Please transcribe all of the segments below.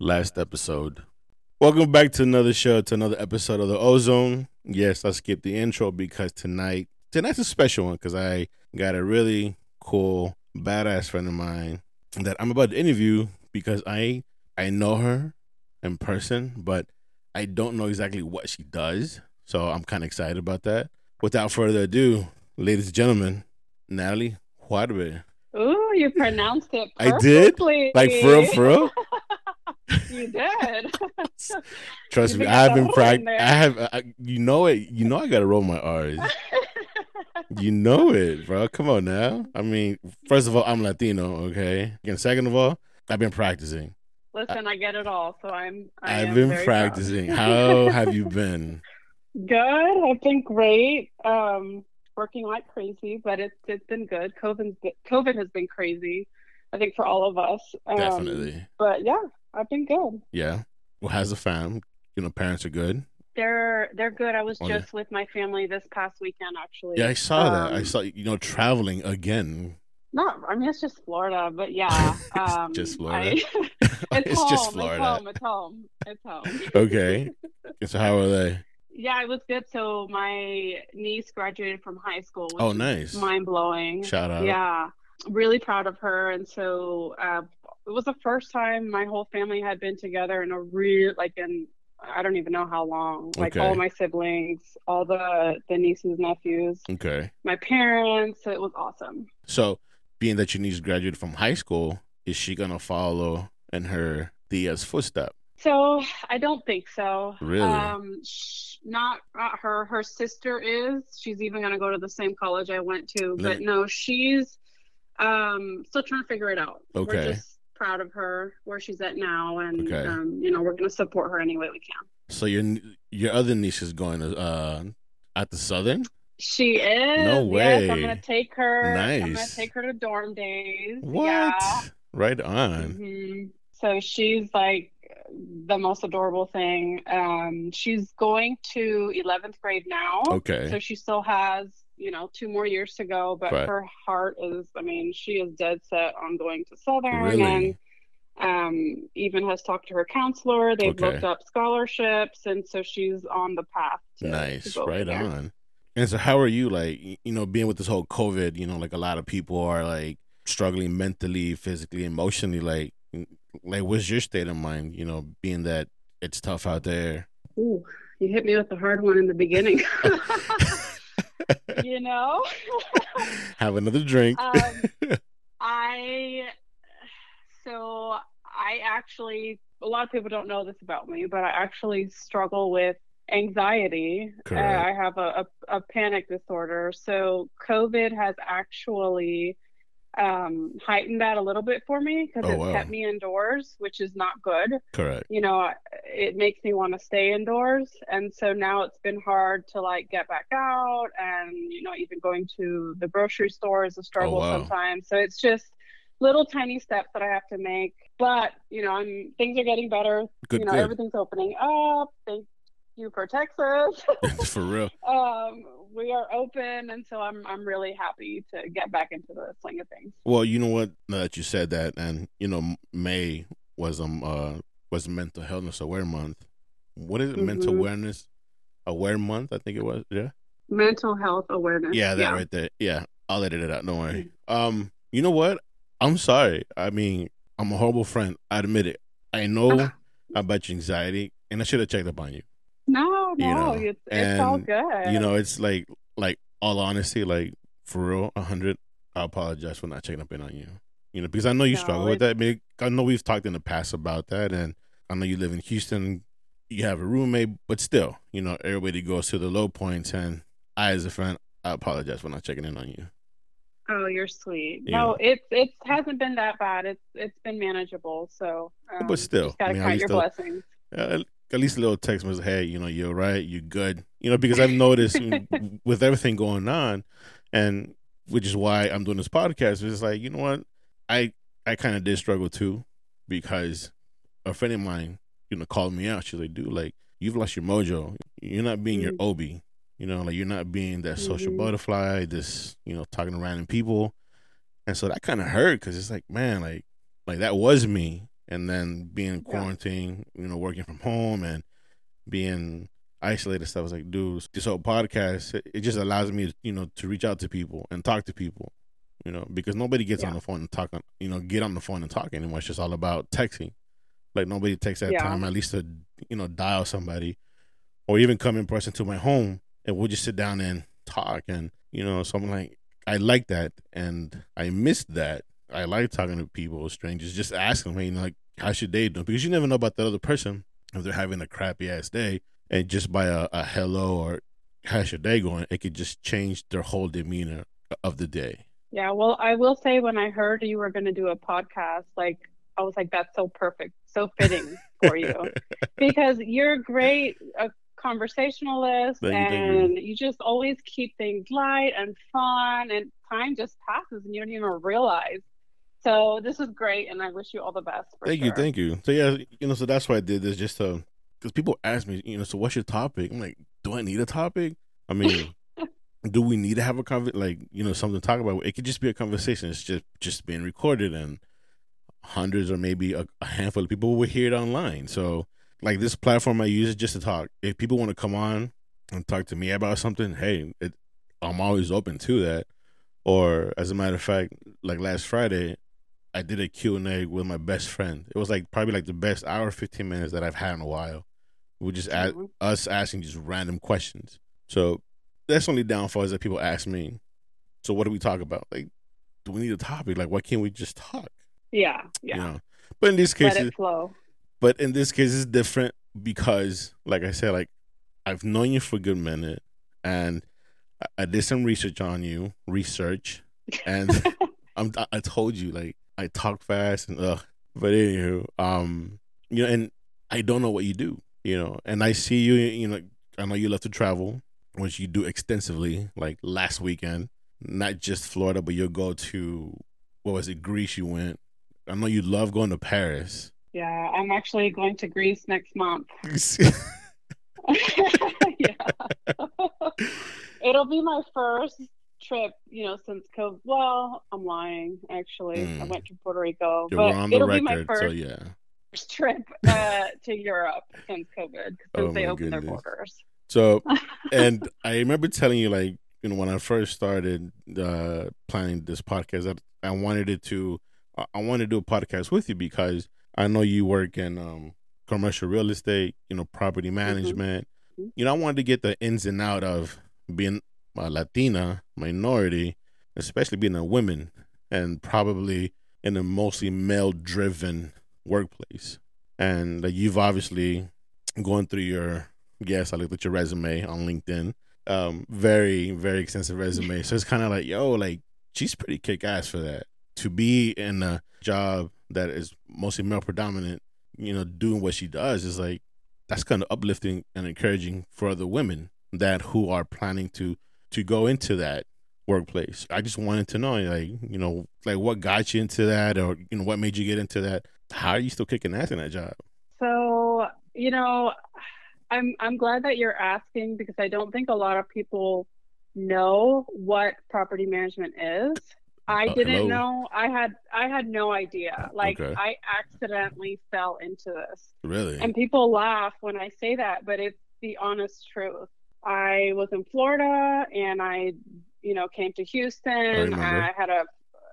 last episode. Welcome back to another show, to another episode of the Ozone. Yes, I skipped the intro because tonight, tonight's a special one because I got a really cool, badass friend of mine that I'm about to interview because I I know her in person, but I don't know exactly what she does. So I'm kind of excited about that. Without further ado, ladies and gentlemen, Natalie Juarbe. Ooh, you pronounced it I did? perfectly. Like for real, for real. you did. Trust You me, I have it's been practicing. I have, I, you know it. You know I gotta roll my R's. You know it, bro. Come on now. I mean, first of all, I'm Latino, okay. And second of all, I've been practicing. Listen, I get it all, so I'm. I I've am been practicing. How have you been? Good. I've been great. Um, working like crazy, but it's it's been good. COVID's been, COVID has been crazy. I think for all of us. Um, Definitely. But yeah, I've been good. Yeah. Well, how's the fam? You know, parents are good. They're they're good. I was Oh, yeah. just with my family this past weekend, actually. Yeah, I saw that. I Um, saw you know traveling again. Not, I mean, it's just Florida, but yeah. Um, Just Florida? I- it's, It's home, just Florida. It's home. It's home. It's home. Okay. so how are they? Yeah, it was good. So my niece graduated from high school. Which Oh, nice. Mind blowing. Shout out. Yeah, really proud of her. And so uh, it was the first time my whole family had been together in a real, like in, I don't even know how long. Like Okay. all my siblings, all the the nieces, nephews, Okay. my parents. It was awesome. So, being that your niece graduated from high school, is she gonna follow in her Dia's footstep? So I don't think so. Really? Um, sh- not not her. Her sister is. She's even gonna go to the same college I went to. But no, she's um still trying to figure it out. Okay. Proud of her where she's at now, and Okay. um, you know we're gonna support her any way we can. So your your other niece is going to uh at the Southern. She is. No Yes, I'm gonna take her. Nice. I'm gonna take her to dorm days. What? Yeah. Right on. hmm So she's like the most adorable thing. Um, she's going to 11th grade now. Okay. So she still has, you know, two more years to go, but Right. her heart is, I mean, she is dead set on going to Southern Really? and um, even has talked to her counselor. They've Okay. looked up scholarships, and so she's on the path. To, to Nice. go Right there. on. And so, how are you? Like, you know, being with this whole COVID, you know, like a lot of people are like struggling mentally, physically, emotionally. Like, like, what's your state of mind? You know, being that it's tough out there. Ooh, you hit me with the hard one in the beginning. you know? Have another drink. um, I so I actually a lot of people don't know this about me, but I actually struggle with anxiety. Uh, Correct. I have a, a, a panic disorder. So COVID has actually um, heightened that a little bit for me because Oh, it's wow. kept me indoors, which is not good Correct. you know, it makes me want to stay indoors. And so now it's been hard to like get back out and, you know, even going to the grocery store is a struggle Oh, wow. sometimes. So it's just little tiny steps that I have to make. But, you know, I'm, things are getting better. Good. you know, good. everything's opening up. You for Texas. For real. um, we are open. And so I'm, I'm really happy to get back into the swing of things. Well, you know what? Now that you said that, and you know, May was um uh was Mental Health Aware Month. What is it? Mental Mhm. Awareness Aware Month. I think it was. Yeah. Mental health awareness. Yeah, that right there. Yeah, I'll edit it out. Don't worry. Um, you know what? I'm sorry. I mean, I'm a horrible friend. I admit it. I know about your anxiety, and I should have checked up on you. No, You know, it's, it's all good. You know, it's like, like all honesty, like for real, a hundred. I apologize for not checking up in on you. You know, because I know you No, struggle with that. I, mean, I know we've talked in the past about that, and I know you live in Houston. You have a roommate, but still, you know, everybody goes to the low points, and I, as a friend, I apologize for not checking in on you. Oh, you're sweet. Yeah. No, it's it hasn't been that bad. It's it's been manageable. So, um, But still, just gotta I mean, count your the- blessings. Uh, at least a little text message, hey, you know, you're right, you're good. You know, because I've noticed with everything going on, and which is why I'm doing this podcast. It's like, you know what, I I kind of did struggle too, because a friend of mine, you know, called me out. She's like, dude, like you've lost your mojo. You're not being your Mhm. obi. You know, like you're not being that social Mhm. butterfly. This, you know, talking to random people, and so that kind of hurt because it's like, man, like like that was me, and then being Yeah. quarantined, you know, working from home and being isolated stuff. I was like, dude, this whole podcast it, it just allows me, you know, to reach out to people and talk to people, you know, because nobody gets on the phone and talk on, you know, get on the phone and talk anymore. It's just all about texting. Like nobody takes that Yeah. time at least to, you know, dial somebody or even come in person to my home and we'll just sit down and talk. And, you know, so I'm like, I like that. And I missed that. I like talking to people, strangers, just asking them, you know, like, how's your day doing? Because you never know about that other person if they're having a crappy ass day. And just by a, a hello or how's your day going, it could just change their whole demeanor of the day. Yeah, well, I will say when I heard you were going to do a podcast, like I was like, that's so perfect, so fitting for you because you're great a conversationalist Thank you, you. and you just always keep things light and fun and time just passes and you don't even realize. So this is great and I wish you all the best. For Thank you, thank you. So yeah, you know, so that's why I did this just to because people ask me, you know, so what's your topic? I'm like, do I need a topic? I mean, do we need to have a conver like you know something to talk about? It could just be a conversation. It's just just being recorded and hundreds or maybe a, a handful of people will hear it online. So like this platform I use is just to talk. If people want to come on and talk to me about something, hey, it, I'm always open to that. Or as a matter of fact, like last Friday, I did a Q&A with my best friend. It was like probably like the best hour 15 minutes that I've had in a while. We just ask, us asking just random questions. So that's only downfall is that people ask me, so what do we talk about? Like, do we need a topic? Like, why can't we just talk? Yeah, yeah. You know? But in this Let case, it flow. but in this case, it's different because, like I said, like I've known you for a good minute, and I- I did some research on you, research, and I'm I told you like I talk fast and ugh. But anywho, um, you know, and I don't know what you do, you know, and I see you, you know, I know you love to travel, which you do extensively. Like last weekend, not just Florida, but you'll go to what was it, Greece? You went. I know you love going to Paris. Yeah, I'm actually going to Greece next month. yeah. It'll be my first trip, you know, since COVID. Well, I'm lying, actually. I Mm. went to Puerto Rico, You're but on the it'll be my first so yeah. trip uh, to Europe since COVID, since Oh, they opened their borders. So, and I remember telling you, like, you know, when I first started uh, planning this podcast, that I wanted it to, I- I wanted to do a podcast with you because I know you work in um, commercial real estate, you know, property management. Mhm. You know, I wanted to get the ins and out of being a Latina minority, especially being a woman, and probably in a mostly male-driven workplace. And like, you've obviously gone through your yes, I looked at your resume on LinkedIn. Um, very, very extensive resume. So it's kind of like, yo, like she's pretty kick ass for that. To be in a job that is mostly male predominant, you know, doing what she does is like that's kind of uplifting and encouraging for other women that who are planning to to go into that workplace. I just wanted to know, like, you know, like what got you into that, or you know, what made you get into that? How are you still kicking ass in that job? So, you know, I'm I'm glad that you're asking because I don't think a lot of people know what property management is. I Uh, didn't hello? know. I had I had no idea. Like Okay. I accidentally fell into this. Really? And people laugh when I say that, but it's the honest truth. I was in Florida and I, you know, came to Houston. remember. I had a,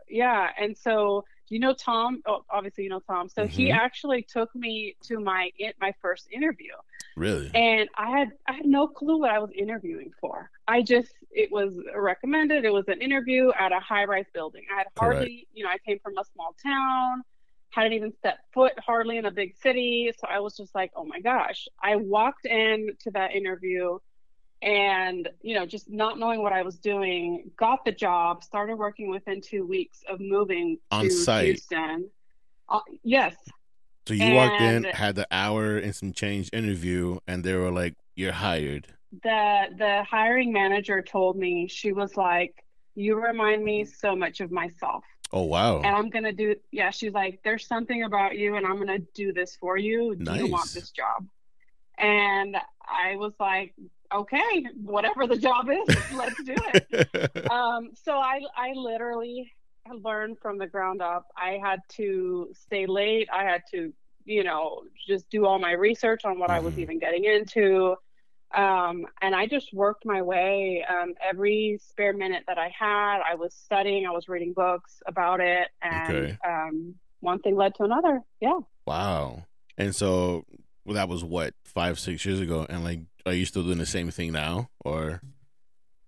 yeah. And so, you know Tom? Oh, obviously, you know Tom. So he Mhm. actually took me to my my first interview, really? and I had I had no clue what I was interviewing for. I just it was recommended. It was an interview at a high rise building. I had hardly, you know, I came from a small town, hadn't even set foot hardly in a big city. So I was just like, oh my gosh. I walked in to that interview and you know just not knowing what i was doing got the job started working within two weeks of moving On to site. houston uh, yes So you walked in, had the hour and some change interview, and they were like, "You're hired." the the hiring manager told me she was like you remind me so much of myself Oh wow! and i'm gonna do yeah she's like there's something about you and i'm gonna do this for you do you want this job and i was like okay whatever the job is let's do it um so i i literally learned from the ground up. I had to stay late. I had to, you know, just do all my research on what mm-hmm. I was mm-hmm. even getting into. Um, and I just worked my way. Um, every spare minute that I had, I was studying, I was reading books about it. And okay. um, one thing led to another. Yeah. Wow. And so well, that was what, five, six years ago. And like, are you still doing the same thing now or?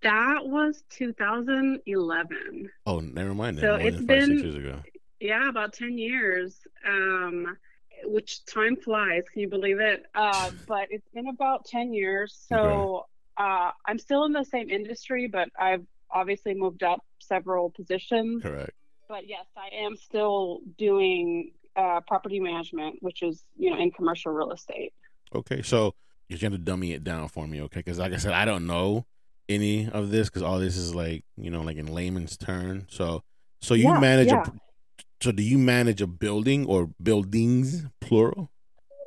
That was 2011. Oh, never mind. So it's five, been, six years ago. Yeah, about 10 years. Um, which time flies. Can you believe it? Uh, but it's been about 10 years. So okay. uh, I'm still in the same industry, but I've obviously moved up several positions. Correct. But yes, I am still doing uh, property management, which is, you know, in commercial real estate. Okay. So you're going to dummy it down for me, okay? Because like I said, I don't know any of this because all this is like you know like in layman's turn. So so you yeah, manage yeah. a so do you manage a building or buildings plural?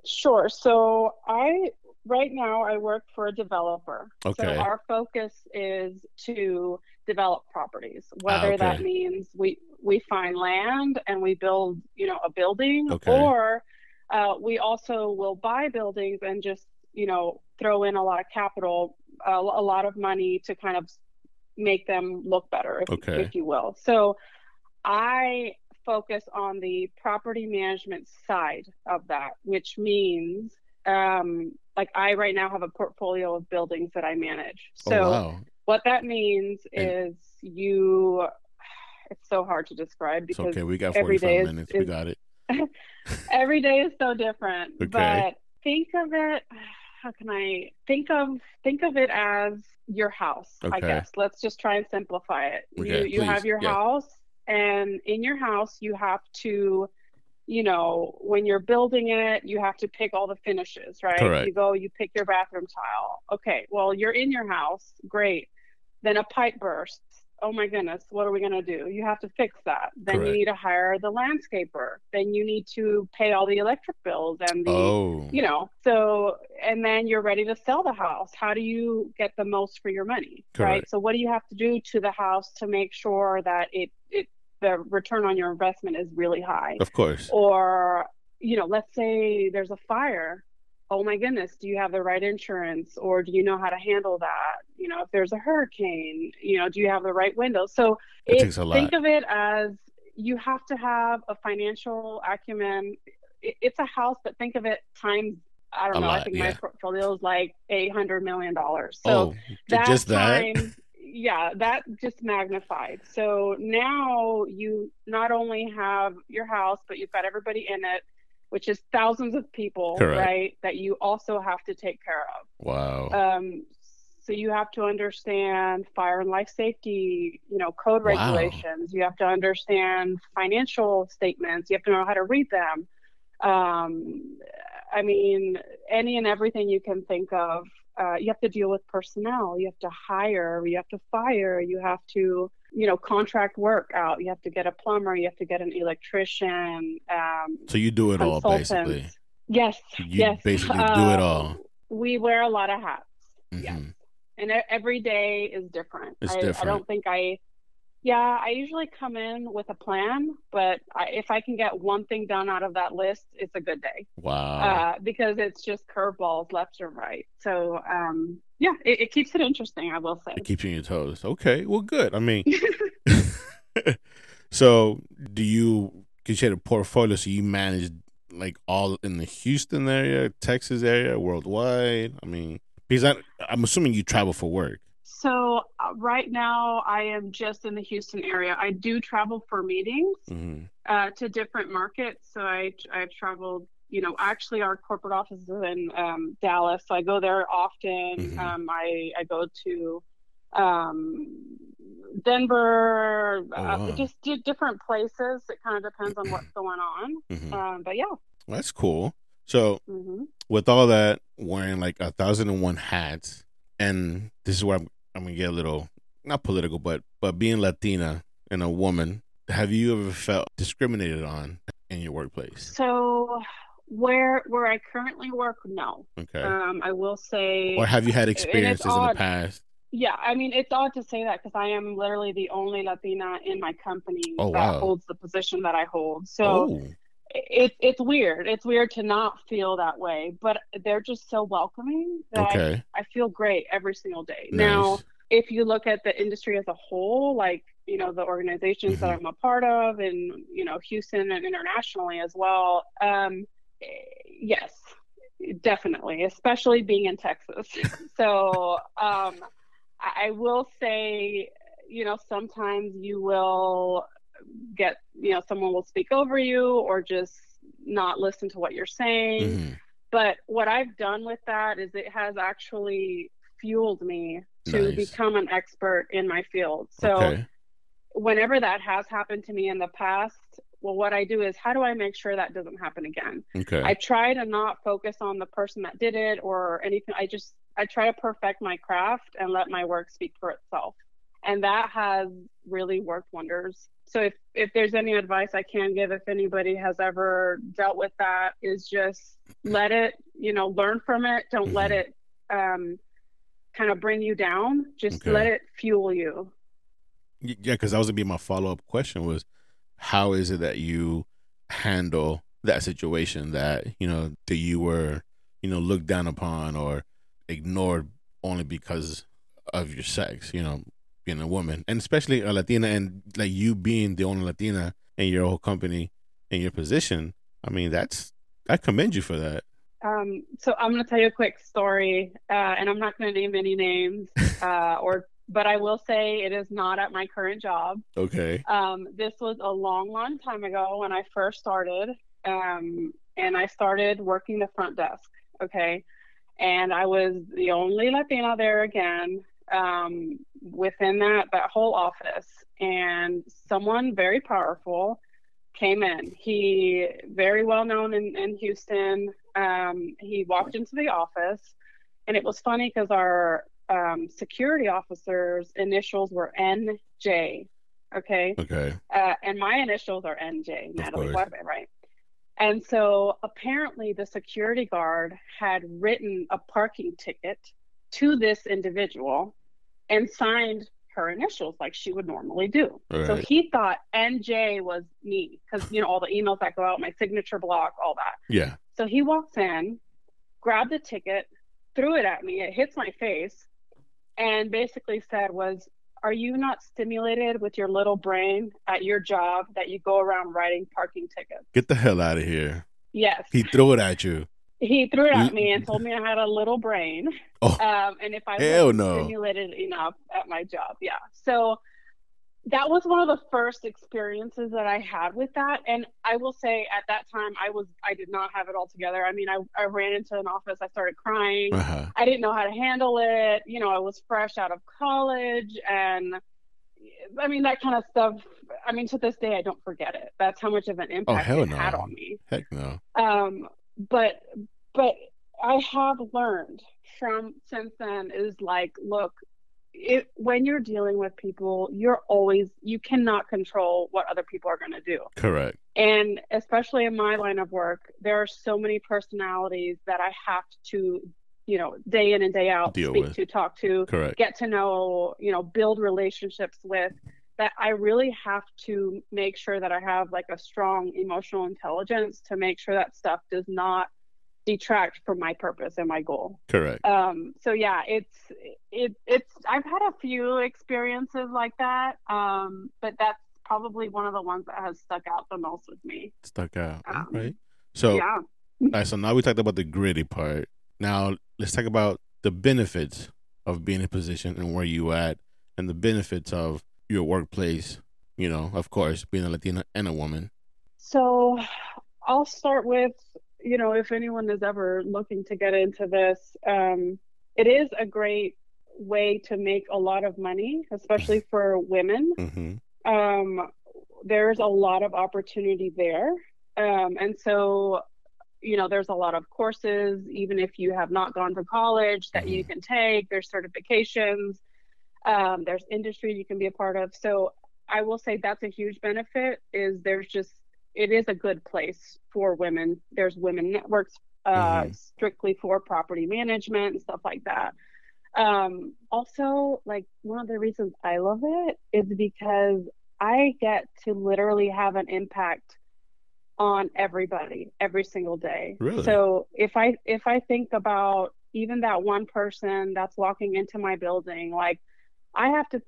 Sure. So I right now I work for a developer. Okay. So our focus is to develop properties. Whether ah, okay. that means we we find land and we build, you know, a building okay. or uh, we also will buy buildings and just, you know, throw in a lot of capital a, a lot of money to kind of make them look better, if, okay. if you will. So I focus on the property management side of that, which means um, like I right now have a portfolio of buildings that I manage. Oh, so oh, wow. what that means and is you. It's so hard to describe because okay, we got 45 minutes. Is, we got it. every day is so different. Okay. But think of it how can I think of think of it as your house, okay. I guess. Let's just try and simplify it. Okay, you you have your yeah. house and in your house you have to you know, when you're building it, you have to pick all the finishes, right? Correct. You go, you pick your bathroom tile. Okay, well, you're in your house, great. Then a pipe bursts oh my goodness, what are we going to do? You have to fix that. Then Correct. you need to hire the landscaper. Then you need to pay all the electric bills and the, oh. you know, so, and then you're ready to sell the house. How do you get the most for your money? Correct. Right. So, what do you have to do to the house to make sure that it, it, the return on your investment is really high? Of course. Or, you know, let's say there's a fire oh my goodness, do you have the right insurance or do you know how to handle that? You know, if there's a hurricane, you know, do you have the right windows? So it, think of it as you have to have a financial acumen. It, it's a house, but think of it times I don't a know. Lot, I think yeah. my portfolio is like eight hundred million dollars. So oh, that just that. Time, yeah, that just magnified. So now you not only have your house, but you've got everybody in it which is thousands of people, Correct. right? That you also have to take care of. Wow. Um, so you have to understand fire and life safety, you know, code regulations. Wow. You have to understand financial statements. You have to know how to read them. Um, I mean, any and everything you can think of. Uh, you have to deal with personnel. You have to hire. You have to fire. You have to you know contract work out. You have to get a plumber you have to get an electrician um, so you do it all basically. yes you yes. basically uh, do it all. we wear a lot of hats. Mm-hmm. yes and every day is different. It's I, different i don't think i yeah i usually come in with a plan but I, if i can get one thing done out of that list it's a good day. Wow. Uh, because it's just curveballs left and right. So um yeah, it, it, keeps it interesting. I will say it keeps you on your toes. Okay, well, good. I mean, so do you? Because you had a portfolio, so you manage like all in the Houston area, Texas area, worldwide. I mean, because I, I'm assuming you travel for work. So uh, right now, I am just in the Houston area. I do travel for meetings mm-hmm. uh, to different markets. So I I've traveled you know, actually our corporate office is in um, Dallas, so I go there often. Mm-hmm. Um, I I go to um, Denver, oh, uh, wow. just different places. It kind of depends on what's going on. Mm-hmm. Um, but yeah, well, that's cool. So mm-hmm. with all that, wearing like a thousand and one hats, and this is where I'm, I'm gonna get a little not political, but but being Latina and a woman, have you ever felt discriminated on in your workplace? So where where I currently work, no. Okay. Um, I will say. Or have you had experiences in the past? Yeah, I mean, it's odd to say that because I am literally the only Latina in my company Oh, that wow. holds the position that I hold. So oh, it's it's weird. It's weird to not feel that way, but they're just so welcoming that okay. I feel great every single day. Now, if you look at the industry as a whole, like you know the organizations that Mhm. I'm a part of, and you know Houston and internationally as well, um, yes, definitely, especially being in Texas. so um, I, will say, you know, sometimes you will get, you know, someone will speak over you or just not listen to what you're saying. Mhm. But what I've done with that is it has actually fueled me to Nice. become an expert in my field. So okay. whenever that has happened to me in the past, well, what I do is how do I make sure that doesn't happen again? Okay. I try to not focus on the person that did it or anything. I just I try to perfect my craft and let my work speak for itself. And that has really worked wonders. So if if there's any advice I can give if anybody has ever dealt with that is just let it, you know, learn from it. Don't let Mhm. it um kind of bring you down. Just Okay. let it fuel you. Yeah, because that was gonna be my follow up question was, how is it that you handle that situation that you know that you were you know looked down upon or ignored only because of your sex, you know, being a woman, and especially a Latina, and like you being the only Latina in your whole company in your position. I mean, that's I commend you for that. Um, so I'm going to tell you a quick story, uh, and I'm not going to name any names, uh, or but I will say it is not at my current job. Okay. Um, this was a long, long time ago when I first started, um, and I started working the front desk. Okay, and I was the only Latina there again um, within that that whole office, and someone very powerful came in. He very well known in, in Houston. Um, he walked into the office, and it was funny because our um, security officers' initials were NJ. Okay, Okay. uh, and my initials are NJ, Natalie. Juarbe, right? And so apparently the security guard had written a parking ticket to this individual and signed her initials like she would normally do. All So he thought NJ was me because, you know, all the emails that go out, my signature block, all that. Yeah. So he walks in, grabbed the ticket, threw it at me. It hits my face, and basically said, "Was are you not stimulated with your little brain at your job that you go around writing parking tickets?" Get the hell out of here. Yes, He threw it at you. he threw it at me and told me I had a little brain, Oh. um, and if I wasn't no. stimulated enough at my job, yeah. So that was one of the first experiences that I had with that, and I will say at that time I was I did not have it all together. I mean, I I ran into an office, I started crying. Uh-huh. I didn't know how to handle it. You know, I was fresh out of college and I mean that kind of stuff. I mean, to this day I don't forget it. That's how much of an impact Oh, hell it had on me Heck no. um but but i have learned from since then is like look it, when you're dealing with people you're always you cannot control what other people are going to do Correct. and especially in my line of work there are so many personalities that i have to you know day in and day out Deal speak with. to talk to Correct. get to know, you know, build relationships with that I really have to make sure that I have like a strong emotional intelligence to make sure that stuff does not detract from my purpose and my goal. Correct. Um so yeah, it's it it's I've had a few experiences like that. Um but that's probably one of the ones that has stuck out the most with me. Stuck out. um, right. So yeah. All right, so now we talked about the gritty part. Now let's talk about the benefits of being in a position and where you at, and the benefits of your workplace. You know, of course, being a Latina and a woman. So I'll start with, you know, if anyone is ever looking to get into this, um, it is a great way to make a lot of money, especially for women. Mm-hmm. Um, there's a lot of opportunity there. Um, and so, you know, there's a lot of courses, even if you have not gone to college, that you can take. There's certifications. Um, there's industry you can be a part of. So I will say that's a huge benefit. Is there's just it is a good place for women. There's women networks uh, Mhm. strictly for property management and stuff like that. Um, also, like one of the reasons I love it is because I get to literally have an impact on everybody every single day. Really? So if I if I think about even that one person that's walking into my building, like I have to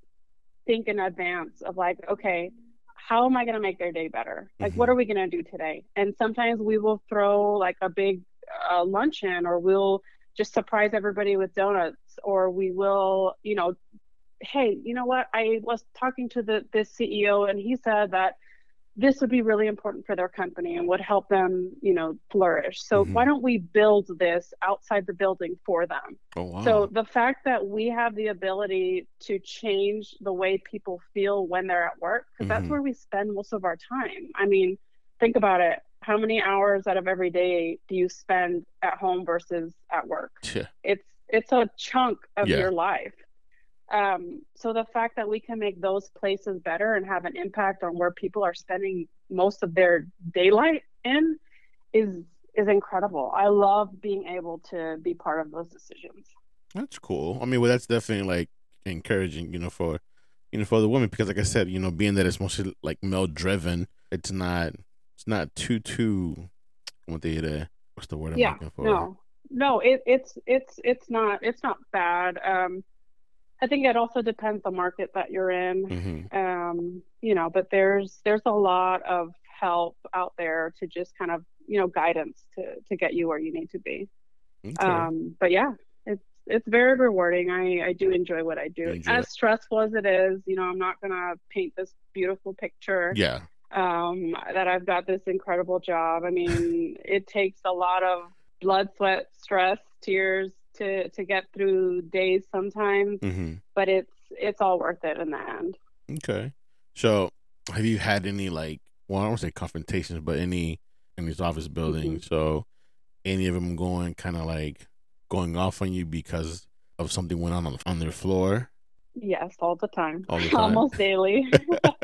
think in advance of like, okay, how am I going to make their day better? Like, mm-hmm. what are we going to do today? And sometimes we will throw like a big uh, luncheon or we'll just surprise everybody with donuts or we will, you know, hey, you know what? I was talking to the this CEO and he said that this would be really important for their company and would help them, you know, flourish. So mm-hmm. why don't we build this outside the building for them? Oh, wow. So the fact that we have the ability to change the way people feel when they're at work, because mm-hmm. that's where we spend most of our time. I mean, think about it. How many hours out of every day do you spend at home versus at work? Yeah. It's it's a chunk of yeah. your life. Um, so the fact that we can make those places better and have an impact on where people are spending most of their daylight in is is incredible. I love being able to be part of those decisions. That's cool. I mean, well, that's definitely like encouraging, you know, for you know for the women because, like I said, you know, being that it's mostly like male driven, it's not it's not too too what they uh, what's the word I'm yeah, looking for? No, no, it, it's it's it's not it's not bad. Um, I think it also depends the market that you're in. Mm-hmm. Um, you know, but there's there's a lot of help out there to just kind of you know guidance to to get you where you need to be. Okay. Um, but yeah, it's it's very rewarding. I I do enjoy what I do. As stressful as it is, you know, I'm not gonna paint this beautiful picture. Yeah. Um, that I've got this incredible job. I mean, it takes a lot of blood, sweat, stress, tears, to to get through days sometimes, mm-hmm. but it's it's all worth it in the end. Okay, so have you had any like well, I don't say confrontations, but any in these office buildings? Mm-hmm. So any of them going kind of like going off on you because of something went on on, on their floor? Yes, all the time. All the time. Almost daily.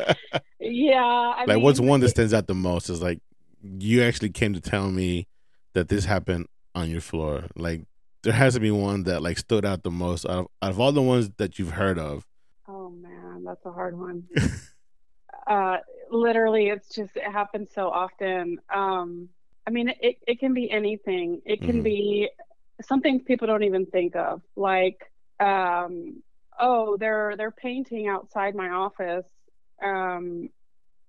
yeah. I like, mean, what's one that stands out the most is like you actually came to tell me that this happened on your floor. Like there has to be one that like stood out the most out of, out of all the ones that you've heard of. Oh man, that's a hard one. uh, literally, it's just it happens so often. Um, I mean, it it can be anything. It can mm-hmm. be something people don't even think of, like um, oh, they're they're painting outside my office. Um,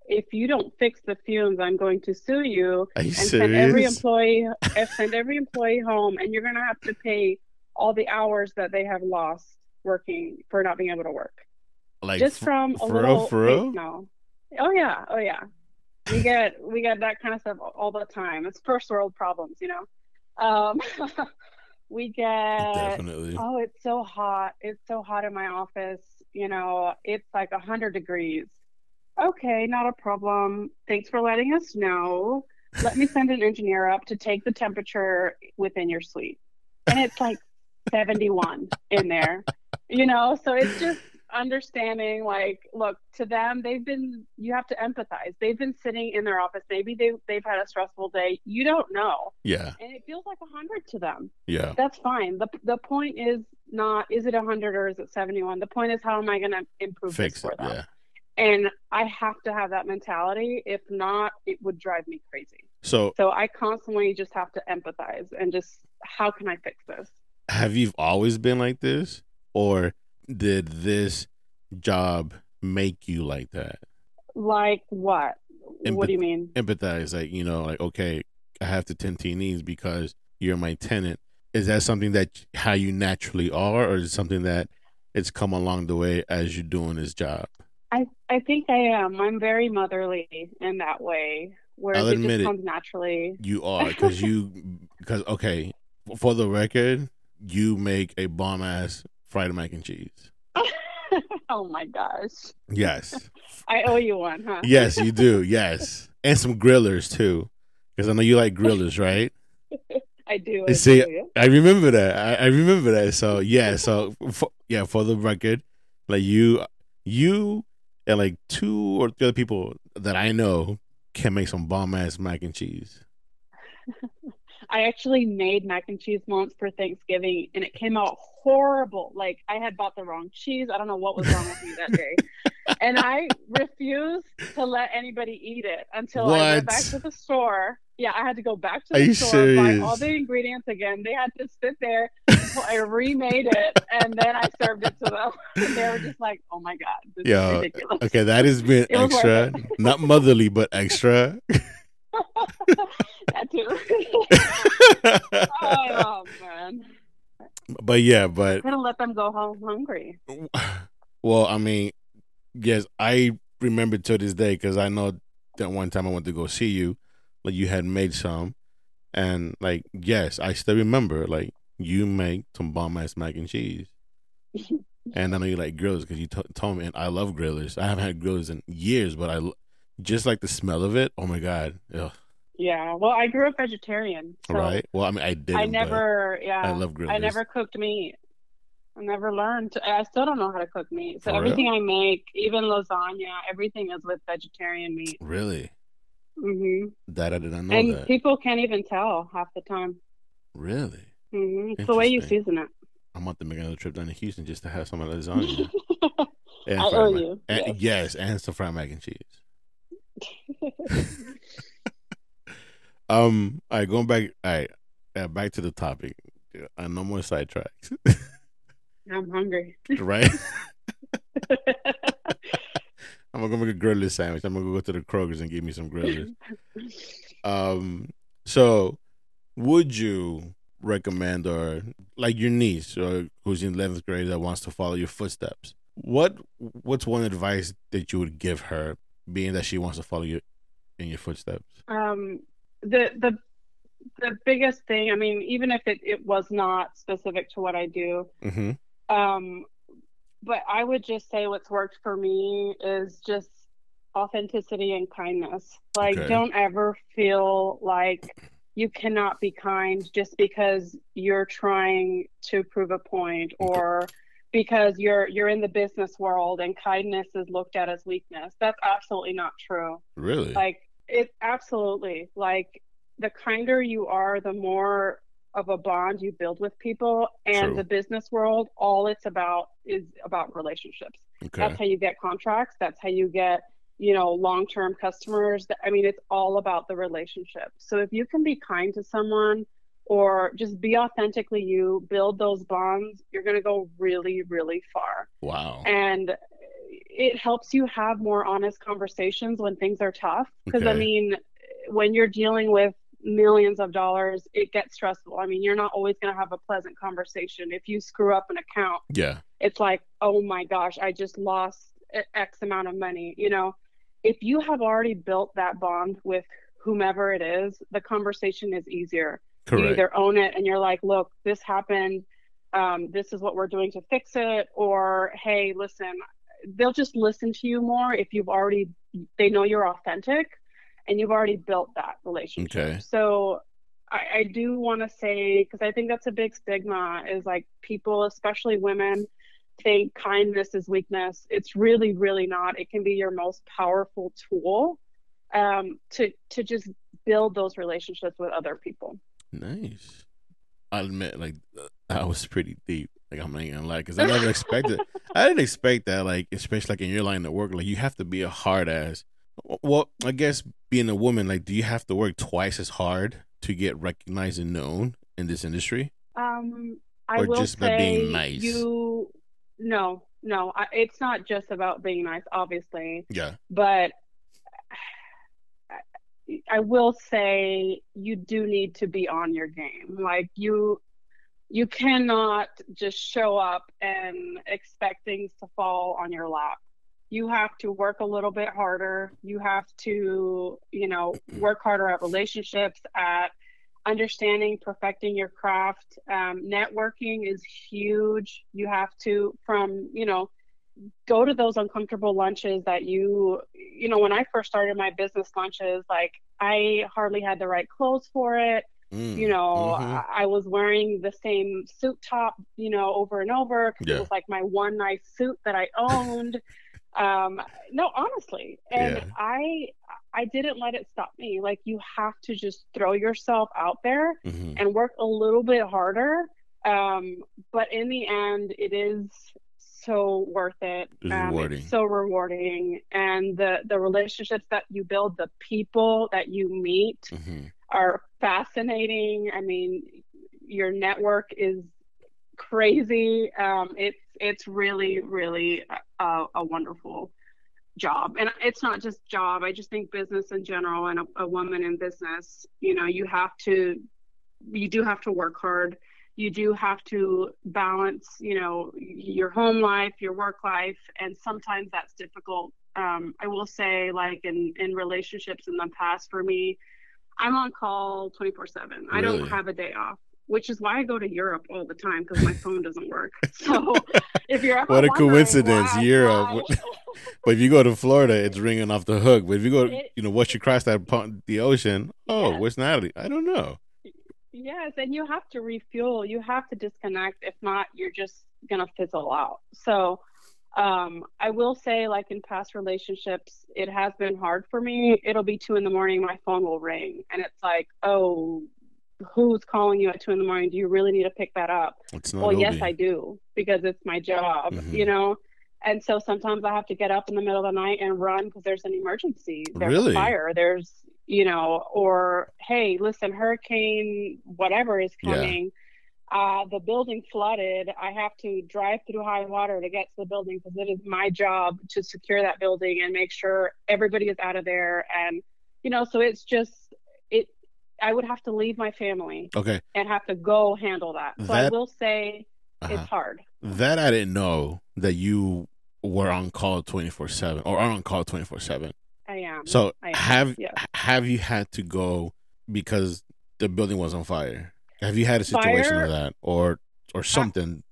if you don't fix the fumes, I'm going to sue you, Are you and serious? send every employee send every employee home, and you're going to have to pay all the hours that they have lost working for not being able to work. Like just from a little for real? no. Oh yeah, oh yeah. We get we get that kind of stuff all the time. It's first world problems, you know. Um, we get definitely. Oh, it's so hot. It's so hot in my office. You know, it's like a hundred degrees Okay, not a problem. Thanks for letting us know. Let me send an engineer up to take the temperature within your suite. And it's like 71 in there, you know? So it's just understanding like look to them they've been you have to empathize. They've been sitting in their office. Maybe they, they've had a stressful day. You don't know. Yeah. And it feels like a hundred to them. Yeah. That's fine. The, the point is not is it a hundred or is it 71 the point is how am i going to improve Fix it, them? yeah and I have to have that mentality. If not, it would drive me crazy. So, so I constantly just have to empathize and just how can I fix this? Have you always been like this, or did this job make you like that? Like what? Empath- what do you mean? Empathize, like you know, like okay, I have to tend to your needs because you're my tenant. Is that something that how you naturally are, or is it something that it's come along the way as you're doing this job? I I think I am. I'm very motherly in that way, where it just it, comes naturally. You are because you because okay, for the record, you make a bomb ass fried mac and cheese. oh my gosh! Yes, I owe you one, huh? yes, you do. Yes, and some grillers too, because I know you like grillers, right? I do. I See, do. I remember that. I, I, remember that. So yeah. So for, yeah, for the record, like you, you and like two or three other people that I know can make some bomb ass mac and cheese. I actually made mac and cheese once for Thanksgiving and it came out horrible. Like I had bought the wrong cheese. I don't know what was wrong with me that day. and I refused to let anybody eat it until what? I went back to the store. Yeah, I had to go back to the Are store, serious? buy all the ingredients again. They had to sit there until I remade it, and then I served it to them. And they were just like, "Oh my god, this Yo, is ridiculous." Okay, that has been it extra, not motherly, but extra. that too. oh man. But yeah, but I'm gonna let them go home hungry. Well, I mean, yes, I remember to this day because I know that one time I went to go see you, like you had made some, and like yes, I still remember like you make some bomb ass mac and cheese. and I know you like grillers because you t- told me, and I love grillers. I haven't had grillers in years, but I just like the smell of it. Oh my god! Ugh. Yeah, well, I grew up vegetarian. So right. Well, I mean, I did. I never, yeah, I love grillers. I never cooked meat. I never learned. To, I still don't know how to cook meat. So For everything real? I make, even lasagna, everything is with vegetarian meat. Really? Mhm. That I did not know. And that. people can't even tell half the time. Really? Mhm. It's the way you season it. I'm about to make another trip down to Houston just to have some of the lasagna. and I owe you. And, yes. yes, and some fried mac and cheese. um, all right, going back. All right, uh, back to the topic. Uh, no more sidetracks. I'm hungry. right. I'm gonna make a grilled sandwich. I'm gonna go to the Kroger's and get me some grillers. Um, so would you recommend or like your niece or who's in 11th grade that wants to follow your footsteps? What what's one advice that you would give her, being that she wants to follow you in your footsteps? Um, the the the biggest thing, I mean, even if it, it was not specific to what I do, mm-hmm. um, but I would just say what's worked for me is just authenticity and kindness. Like, okay. don't ever feel like you cannot be kind just because you're trying to prove a point or because you're you're in the business world and kindness is looked at as weakness. That's absolutely not true. Really? Like it absolutely like the kinder you are, the more of a bond you build with people and True. the business world all it's about is about relationships. Okay. that's how you get contracts. That's how you get you know long-term customers. I mean it's all about the relationship. So if you can be kind to someone or just be authentically you build those bonds you're going to go really really far. Wow. And it helps you have more honest conversations when things are tough. Because okay. i mean when you're dealing with millions of dollars, it gets stressful. I mean, you're not always going to have a pleasant conversation. If you screw up an account, yeah, it's like, oh my gosh, I just lost X amount of money. You know, if you have already built that bond with whomever it is, the conversation is easier. Correct. You either own it and you're like, look, this happened. Um, this is what we're doing to fix it. Or, hey, listen, they'll just listen to you more if you've already, they know you're authentic and you've already built that relationship. Okay. So I, I do want to say, because I think that's a big stigma, is like people, especially women, think kindness is weakness. It's really, really not. It can be your most powerful tool um, to to just build those relationships with other people. Nice. I admit, like that was pretty deep. Like I'm not gonna lie, because I never expected. I didn't expect that. Like especially like in your line of work, like you have to be a hard ass well, I guess being a woman, like, do you have to work twice as hard to get recognized and known in this industry? Um, I or will just say by being nice. You no, no, I, it's not just about being nice, obviously. Yeah. But I will say you do need to be on your game. Like you you cannot just show up and expect things to fall on your lap you have to work a little bit harder. You have to, you know, work harder at relationships, at understanding, perfecting your craft. Um, networking is huge. You have to, from, you know, go to those uncomfortable lunches that you, you know, when I first started my business lunches, like I hardly had the right clothes for it. Mm, you know, mm-hmm. I, I, was wearing the same suit top, you know, over and over because yeah. it was like my one nice suit that I owned. Um, no, honestly, and Yeah. I I didn't let it stop me. Like you have to just throw yourself out there Mhm. and work a little bit harder. Um, but in the end, it is so worth it. It's Um, rewarding. It's so rewarding, and the the relationships that you build, the people that you meet, Mhm. are fascinating. I mean, your network is crazy. Um, it's it's really really a, a wonderful job, and it's not just job. I just think business in general, and a, a woman in business, you know, you have to you do have to work hard. You do have to balance, you know, your home life, your work life, and sometimes that's difficult. Um, I will say, like in in relationships in the past, for me, I'm on call 24 7. I don't have a day off, which is why I go to Europe all the time because my phone doesn't work. So if you're What a coincidence, why Europe. fly- But if you go to Florida, it's ringing off the hook. But if you go, It- you know, once you cross that pond, the ocean, oh, Yes. where's Natalie? I don't know. yes, and you have to refuel. You have to disconnect. If not, you're just gonna fizzle out. So um, I will say, like in past relationships, it has been hard for me. It'll be two in the morning, my phone will ring, and it's like, oh, who's calling you at two in the morning? Do you really need to pick that up? Well yes i do because it's my job Mhm. you know and so sometimes i have to get up in the middle of the night and run because there's an emergency there's Really? a fire there's you know or hey listen hurricane whatever is Yeah. coming uh, the building flooded i have to drive through high water to get to the building because it is my job to secure that building and make sure everybody is out of there and you know so it's just i would have to leave my family Okay, and have to go handle that. So I will say uh-huh. it's hard. that I didn't know that you were on call twenty four seven or are on call twenty four seven. I am. So I am, have yeah. have you had to go because the building was on fire? Have you had a situation Fire- of that or or something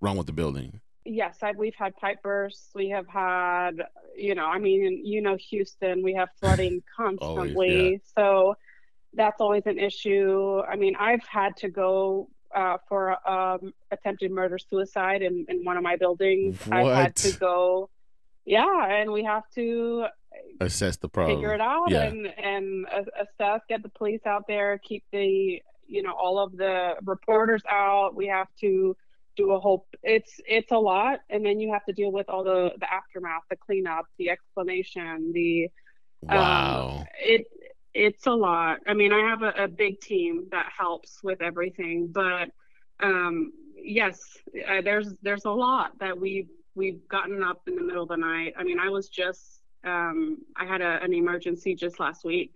wrong with the building? Yes, I, we've had pipe bursts. We have had, you know, I mean, you know, Houston, we have flooding constantly. So that's always an issue. I mean, I've had to go uh, for um, attempted murder suicide in, in one of my buildings. I've had to go, yeah, and we have to Assess the problem. figure it out yeah. and and assess get the police out there keep the you know all of the reporters out we have to do a whole it's it's a lot and then you have to deal with all the the aftermath the cleanup the explanation the Wow. um, it it's a lot. I mean i have a, a big team that helps with everything but um yes uh, there's there's a lot that we've we've gotten up in the middle of the night. I mean i was just um i had a, an emergency just last week.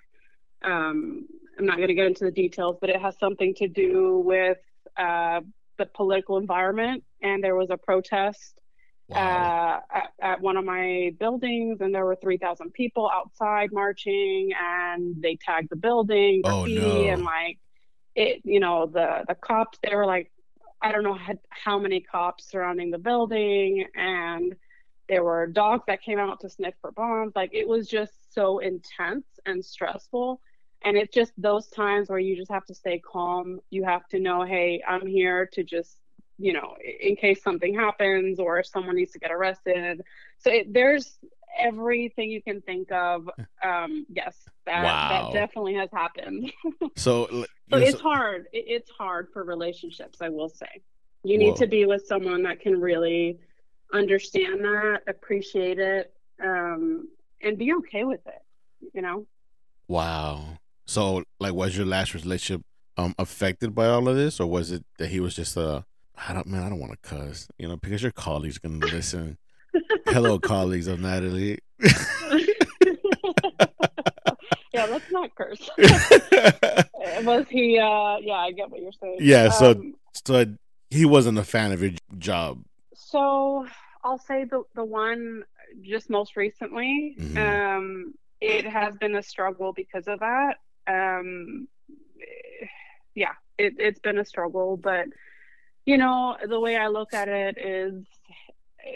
Um i'm not going to get into the details but it has something to do with uh the political environment and there was a protest wow. uh, at, at one of my buildings, and there were 3,000 people outside marching, and they tagged the building, Oh, no. and like it, you know, the the cops. They were like, I don't know how, how many cops surrounding the building, and there were dogs that came out to sniff for bombs. Like it was just so intense and stressful. And it's just those times where you just have to stay calm. You have to know, hey, I'm here to just you know, in case something happens or if someone needs to get arrested. So it, there's everything you can think of. Um, yes, that Wow. that definitely has happened. So, So it's so- hard. It, it's hard for relationships. I will say, you need Whoa. to be with someone that can really understand that, appreciate it, um, and be okay with it. You know. Wow. So, like, was your last relationship um affected by all of this, or was it that he was just uh, I don't man, I don't want to cuss, you know, because your colleagues are gonna listen. Hello, colleagues of Natalie. yeah, let's not curse. Was he? Uh, yeah, I get what you're saying. Yeah, so- Um, so he wasn't a fan of your job. So I'll say the the one just most recently. Mhm. Um, it has been a struggle because of that. Um, yeah, it, it's been a struggle, but you know the way I look at it is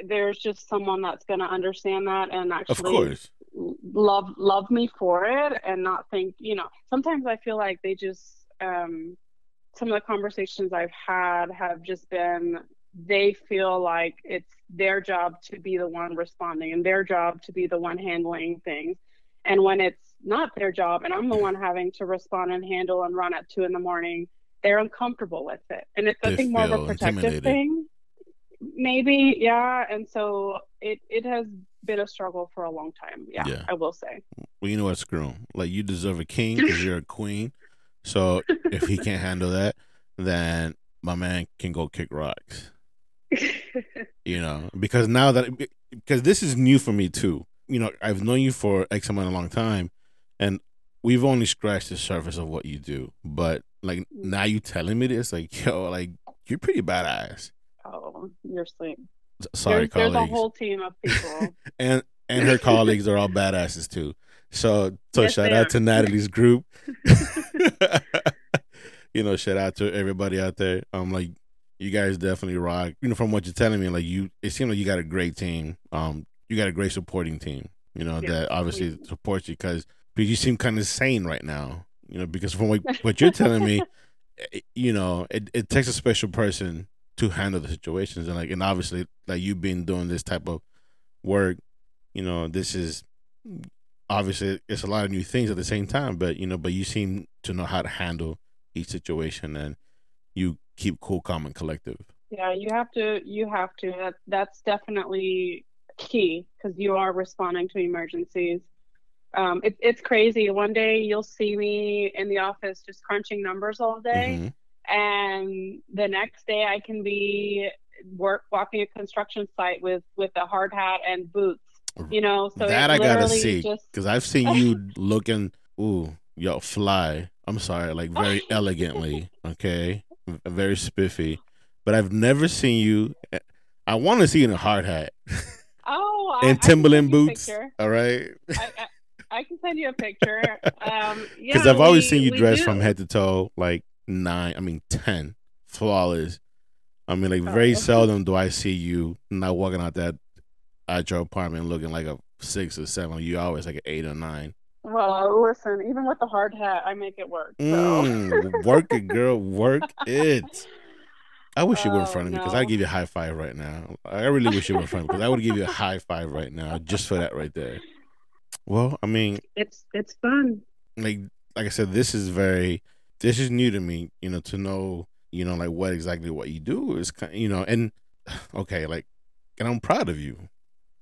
there's just someone that's going to understand that and actually love love me for it and not think you know sometimes i feel like they just um some of the conversations i've had have just been they feel like it's their job to be the one responding and their job to be the one handling things. And when it's not their job and I'm the one having to respond and handle and run at two in the morning, they're uncomfortable with it. And it's I think more of a protective thing. Maybe, yeah. And so it it has been a struggle for a long time. Yeah, yeah. I will say. Well, you know what, screw him. Like you deserve a king because you're a queen. So if he can't handle that, then my man can go kick rocks. you know, because now that because this is new for me too. You know, I've known you for X amount of long time, and we've only scratched the surface of what you do. But like now you telling me this, like yo, like you're pretty badass. Oh, you're sweet. Sorry, there's, colleagues. There's a whole team of people, and and her colleagues are all badasses too. So so yes, shout out to Natalie's group. you know, shout out to everybody out there. Um, like you guys definitely rock. You know, from what you're telling me, like you, it seems like you got a great team. Um, you got a great supporting team. You know yeah, that obviously supports you because you seem kind of sane right now. You know, because from what, what you're telling me, eh, you know, it, it takes a special person to handle the situations and like and obviously like you've been doing this type of work. You know, this is obviously it's a lot of new things at the same time, but you know, but you seem to know how to handle each situation and you keep cool, calm, and collective. Yeah, you have to. You have to. That, that's definitely key because you are responding to emergencies. Um, it, it's crazy. One day you'll see me in the office just crunching numbers all day, mm-hmm. and the next day I can be work walking a construction site with with a hard hat and boots. You know, so that I gotta see because just... I've seen you looking. Ooh, yo, fly. I'm sorry, like very elegantly. Okay, very spiffy, but I've never seen you. I want to see you in a hard hat. Oh, and Timberland boots. All right. I, I, can send you a picture. Um, because yeah, I've always we, seen you dressed from head to toe, like nine. I mean, ten, flawless. I mean, like very oh. seldom do I see you not walking out that at your apartment looking like a six or seven. You always like an eight or nine. Well, listen, even with the hard hat, I make it work. So. Mm, work it, girl. Work it. I wish you were in front of me because oh, no. I'd give you a high five right now. I really wish you were in front of me because I would give you a high five right now just for that right there. Well, I mean, it's it's fun. Like like I said, this is very this is new to me. You know, to know you know like what exactly what you do is kind you know and okay like and I'm proud of you.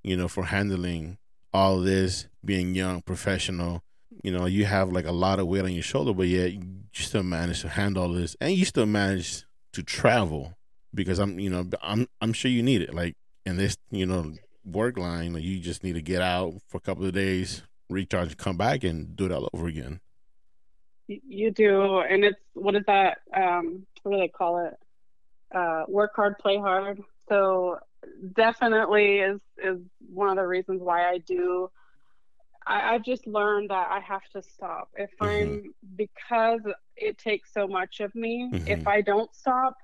You know for handling all this, being young, professional. You know, you have like a lot of weight on your shoulder, but yet you still manage to handle all this, and you still manage to travel because I'm, you know, I'm, I'm sure you need it. Like in this, you know, work line, you just need to get out for a couple of days, recharge, come back, and do it all over again. You do, and it's what is that? Um, what do they call it? Uh, work hard, play hard. So definitely is is one of the reasons why I do. I, have just learned that I have to stop. If mm-hmm. I'm because it takes so much of me. Mm-hmm. If I don't stop,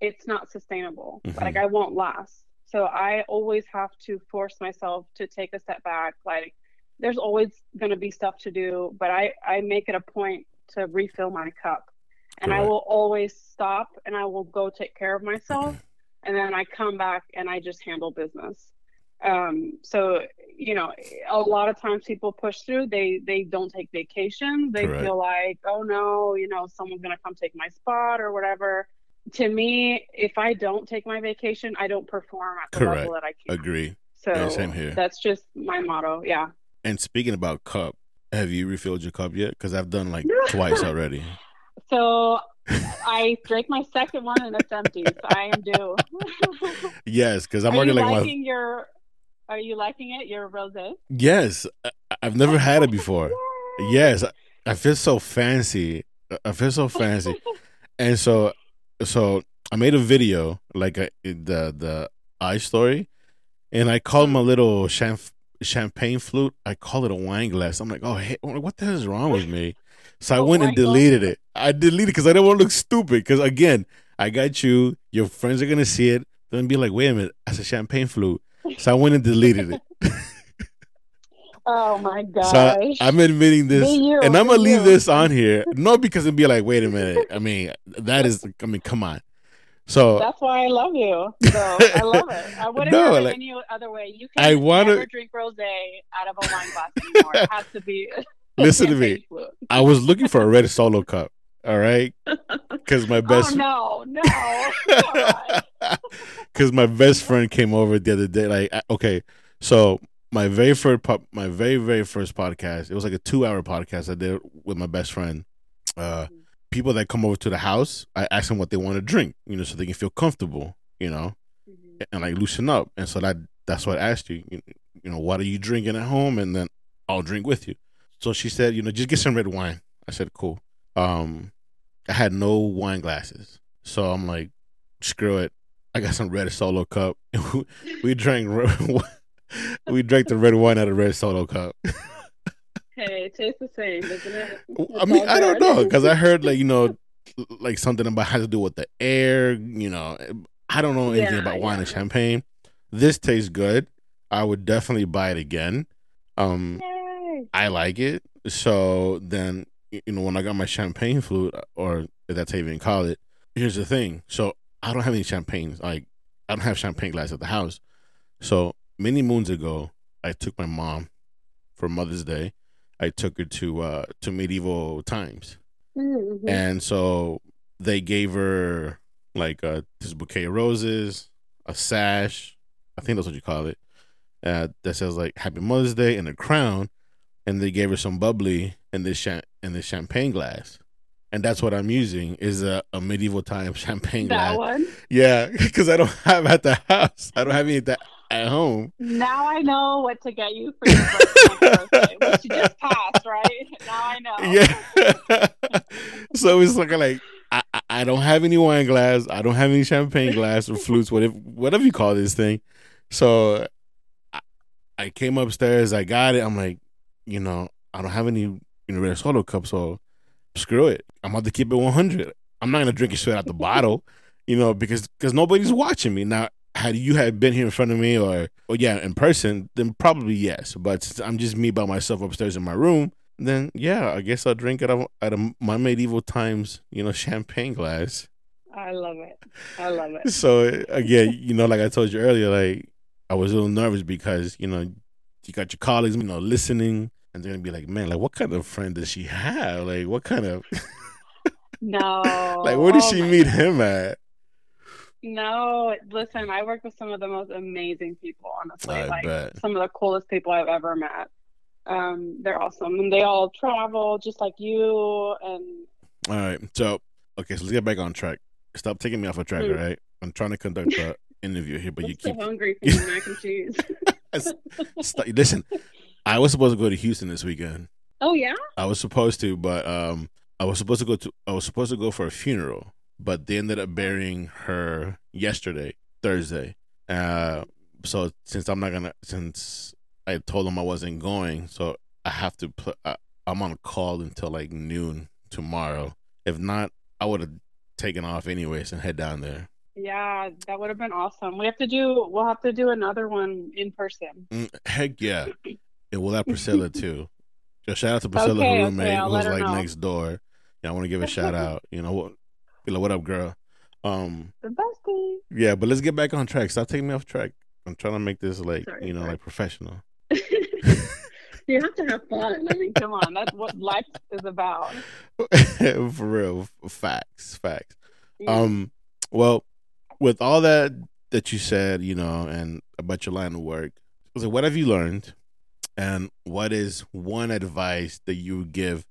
it's not sustainable. Mm-hmm. Like I won't last. So I always have to force myself to take a step back. Like there's always going to be stuff to do, but I I make it a point to refill my cup. And I will always stop and I will go take care of myself and then I come back and I just handle business. Um, so you know, a lot of times people push through. They they don't take vacations. They feel like, oh no, you know, someone's gonna come take my spot or whatever. To me, if I don't take my vacation, I don't perform at the Correct. level that I can. Agree. So yeah, same here. That's just my motto. Yeah. And speaking about cup, have you refilled your cup yet? Because I've done like twice already. So I drank my second one and it's empty. So I am due. yes, because I'm are already like liking my... your. Are you liking it? Your rosé? Yes, I've never had it before. yes, I feel so fancy. I feel so fancy, and so so I made a video like uh, a, the the eye story, and I called my little champ- champagne flute. I call it a wine glass. I'm like, oh, hey, what the hell is wrong with me? So I oh went and deleted God. it. I deleted because I didn't want to look stupid. Because again, I got you. Your friends are gonna see it. Then be like, wait a minute, that's a champagne flute. So I went and deleted it. oh my god! So I, am admitting this, you, and I'm gonna leave this on here. Not because it'd be like, wait a minute. I mean, that is. I mean, come on. So that's why I love you. So I love it. I wouldn't no, have it any other way. You can I wanna... never drink rosé out of a wine glass anymore. it has to be. Listen to me. I was looking for a red solo cup. All right, because my best. Oh no, no. Because my best friend came over the other day. Like, okay, so my very first pop, my very very first podcast. It was like a two hour podcast I did with my best friend. Uh, mm-hmm. people that come over to the house, I ask them what they want to drink, you know, so they can feel comfortable, you know, mm-hmm. and like loosen up. And so that that's what I asked you, you, you know, what are you drinking at home, and then I'll drink with you. So she said, you know, just get some red wine. I said, cool. Um, I had no wine glasses, so I'm like, screw it. I got some red solo cup. we drank we drank the red wine out of red solo cup. hey, it tastes the same, doesn't it? It's I mean, I don't know because I heard like you know, like something about how to do with the air. You know, I don't know anything yeah, about wine yeah. and champagne. This tastes good. I would definitely buy it again. Um, Yay. I like it. So then, you know, when I got my champagne flute, or if that's how you even call it, here's the thing. So I don't have any champagnes. Like I don't have champagne glass at the house. So many moons ago, I took my mom for Mother's Day. I took her to uh to medieval times, mm-hmm. and so they gave her like uh, this bouquet of roses, a sash. I think that's what you call it. Uh, that says like Happy Mother's Day and a crown, and they gave her some bubbly in this cha- in this champagne glass and that's what I'm using is a, a medieval time champagne that glass. one. Yeah, because I don't have at the house. I don't have any at, the, at home. Now I know what to get you for your birthday, which you just passed, right? Now I know. Yeah. so it's looking like I, I don't have any wine glass. I don't have any champagne glass or flutes, whatever whatever you call this thing. So I, I came upstairs. I got it. I'm like, you know, I don't have any you know red solo cup, so screw it. I'm about to keep it 100. I'm not gonna drink it straight out the bottle, you know, because because nobody's watching me now. Had you had been here in front of me, or or yeah, in person, then probably yes. But since I'm just me by myself upstairs in my room, then yeah, I guess I'll drink it out of my medieval times, you know, champagne glass. I love it. I love it. So again, you know, like I told you earlier, like I was a little nervous because you know you got your colleagues, you know, listening, and they're gonna be like, man, like what kind of friend does she have? Like what kind of No. like where did oh she meet God. him at? No, listen, I work with some of the most amazing people, honestly. I like bet. some of the coolest people I've ever met. Um, they're awesome. And they all travel just like you and All right. So okay, so let's get back on track. Stop taking me off a track, mm. all right? I'm trying to conduct the interview here, but I'm you keep hungry for mac and cheese. Listen, I was supposed to go to Houston this weekend. Oh yeah. I was supposed to, but um, I was supposed to go to. I was supposed to go for a funeral, but they ended up burying her yesterday, Thursday. Uh, so since I'm not gonna, since I told them I wasn't going, so I have to put. I, I'm on a call until like noon tomorrow. If not, I would have taken off anyways and head down there. Yeah, that would have been awesome. We have to do. We'll have to do another one in person. Mm, heck yeah! And we'll have Priscilla too. Just shout out to Priscilla, okay, her roommate, okay, who's like know. next door. Yeah, I want to give a shout out. You know what? Be like, what up, girl? Um, the bestie. Yeah, but let's get back on track. Stop taking me off track. I'm trying to make this like sorry, you know sorry. like professional. you have to have fun. I mean, come on, that's what life is about. For real, facts, facts. Yeah. Um, well, with all that that you said, you know, and about your line of work, so what have you learned? And what is one advice that you would give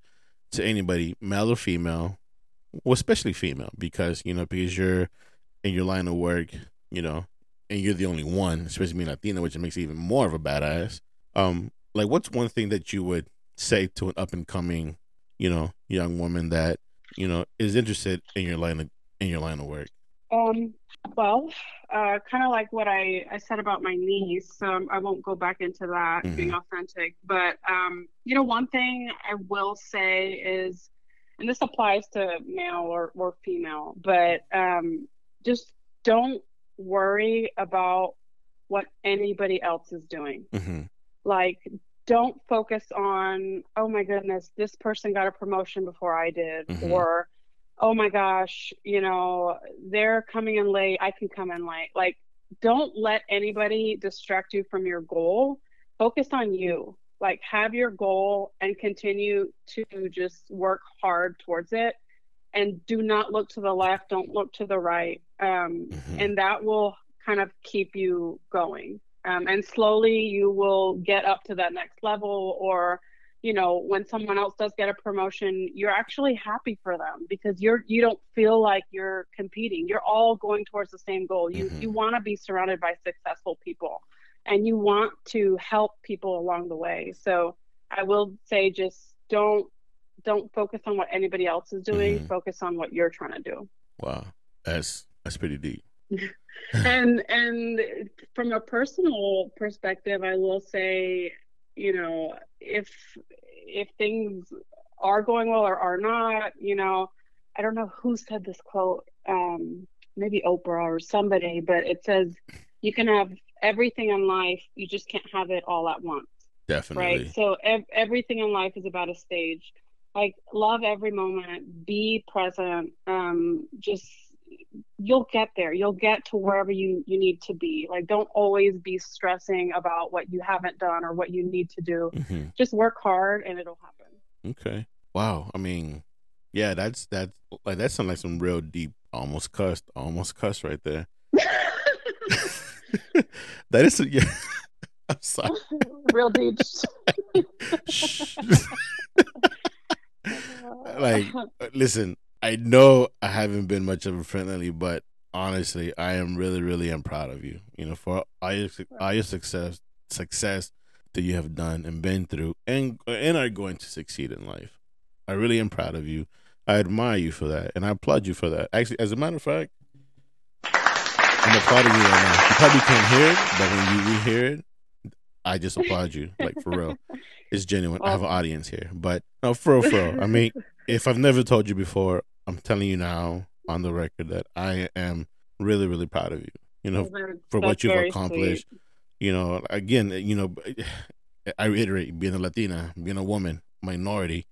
to anybody, male or female, well, especially female, because you know, because you're in your line of work, you know, and you're the only one, especially being Latina, which makes you even more of a badass. Um, like, what's one thing that you would say to an up and coming, you know, young woman that you know is interested in your line of in your line of work? Um, well, uh, kind of like what I, I said about my niece. So I won't go back into that mm-hmm. being authentic. But, um, you know, one thing I will say is, and this applies to male or, or female, but um, just don't worry about what anybody else is doing. Mm-hmm. Like, don't focus on, oh my goodness, this person got a promotion before I did, mm-hmm. or oh my gosh, you know, they're coming in late, I can come in late. Like, don't let anybody distract you from your goal. Focus on you. Like, have your goal and continue to just work hard towards it. And do not look to the left, don't look to the right. Um, mm-hmm. And that will kind of keep you going. Um, and slowly you will get up to that next level or you know when someone else does get a promotion you're actually happy for them because you're you don't feel like you're competing. You're all going towards the same goal. You mm-hmm. you want to be surrounded by successful people and you want to help people along the way. So i will say just don't don't focus on what anybody else is doing. Mm-hmm. focus on what you're trying to do. Wow. That's that's pretty deep. And and from a personal perspective i will say you know if if things are going well or are not you know i don't know who said this quote um maybe oprah or somebody but it says you can have everything in life you just can't have it all at once. Definitely. Right so ev- everything in life is about a stage. Like love every moment be present um just you'll get there. You'll get to wherever you you need to be. Like don't always be stressing about what you haven't done or what you need to do. Mm-hmm. just work hard and it'll happen. Okay. Wow. I mean yeah that's that's like that sounds like some real deep almost cussed almost cuss right there. That is a, yeah. I'm sorry. Real deep. Like listen I know I haven't been much of a friend lately, but honestly, I am really, really am proud of you. You know, for all your, all your success, success that you have done and been through, and and are going to succeed in life. I really am proud of you. I admire you for that, and I applaud you for that. Actually, as a matter of fact, I'm applauding you right now. You probably can't hear it, but when you, you hear it, I just applaud you, like for real. It's genuine. I have an audience here, but no, for real, for real. I mean, if I've never told you before, I'm telling you now on the record that I am really, really proud of you. You know, for what you've accomplished. Sweet. You know, again, you know, I reiterate, being a Latina, being a woman, minority,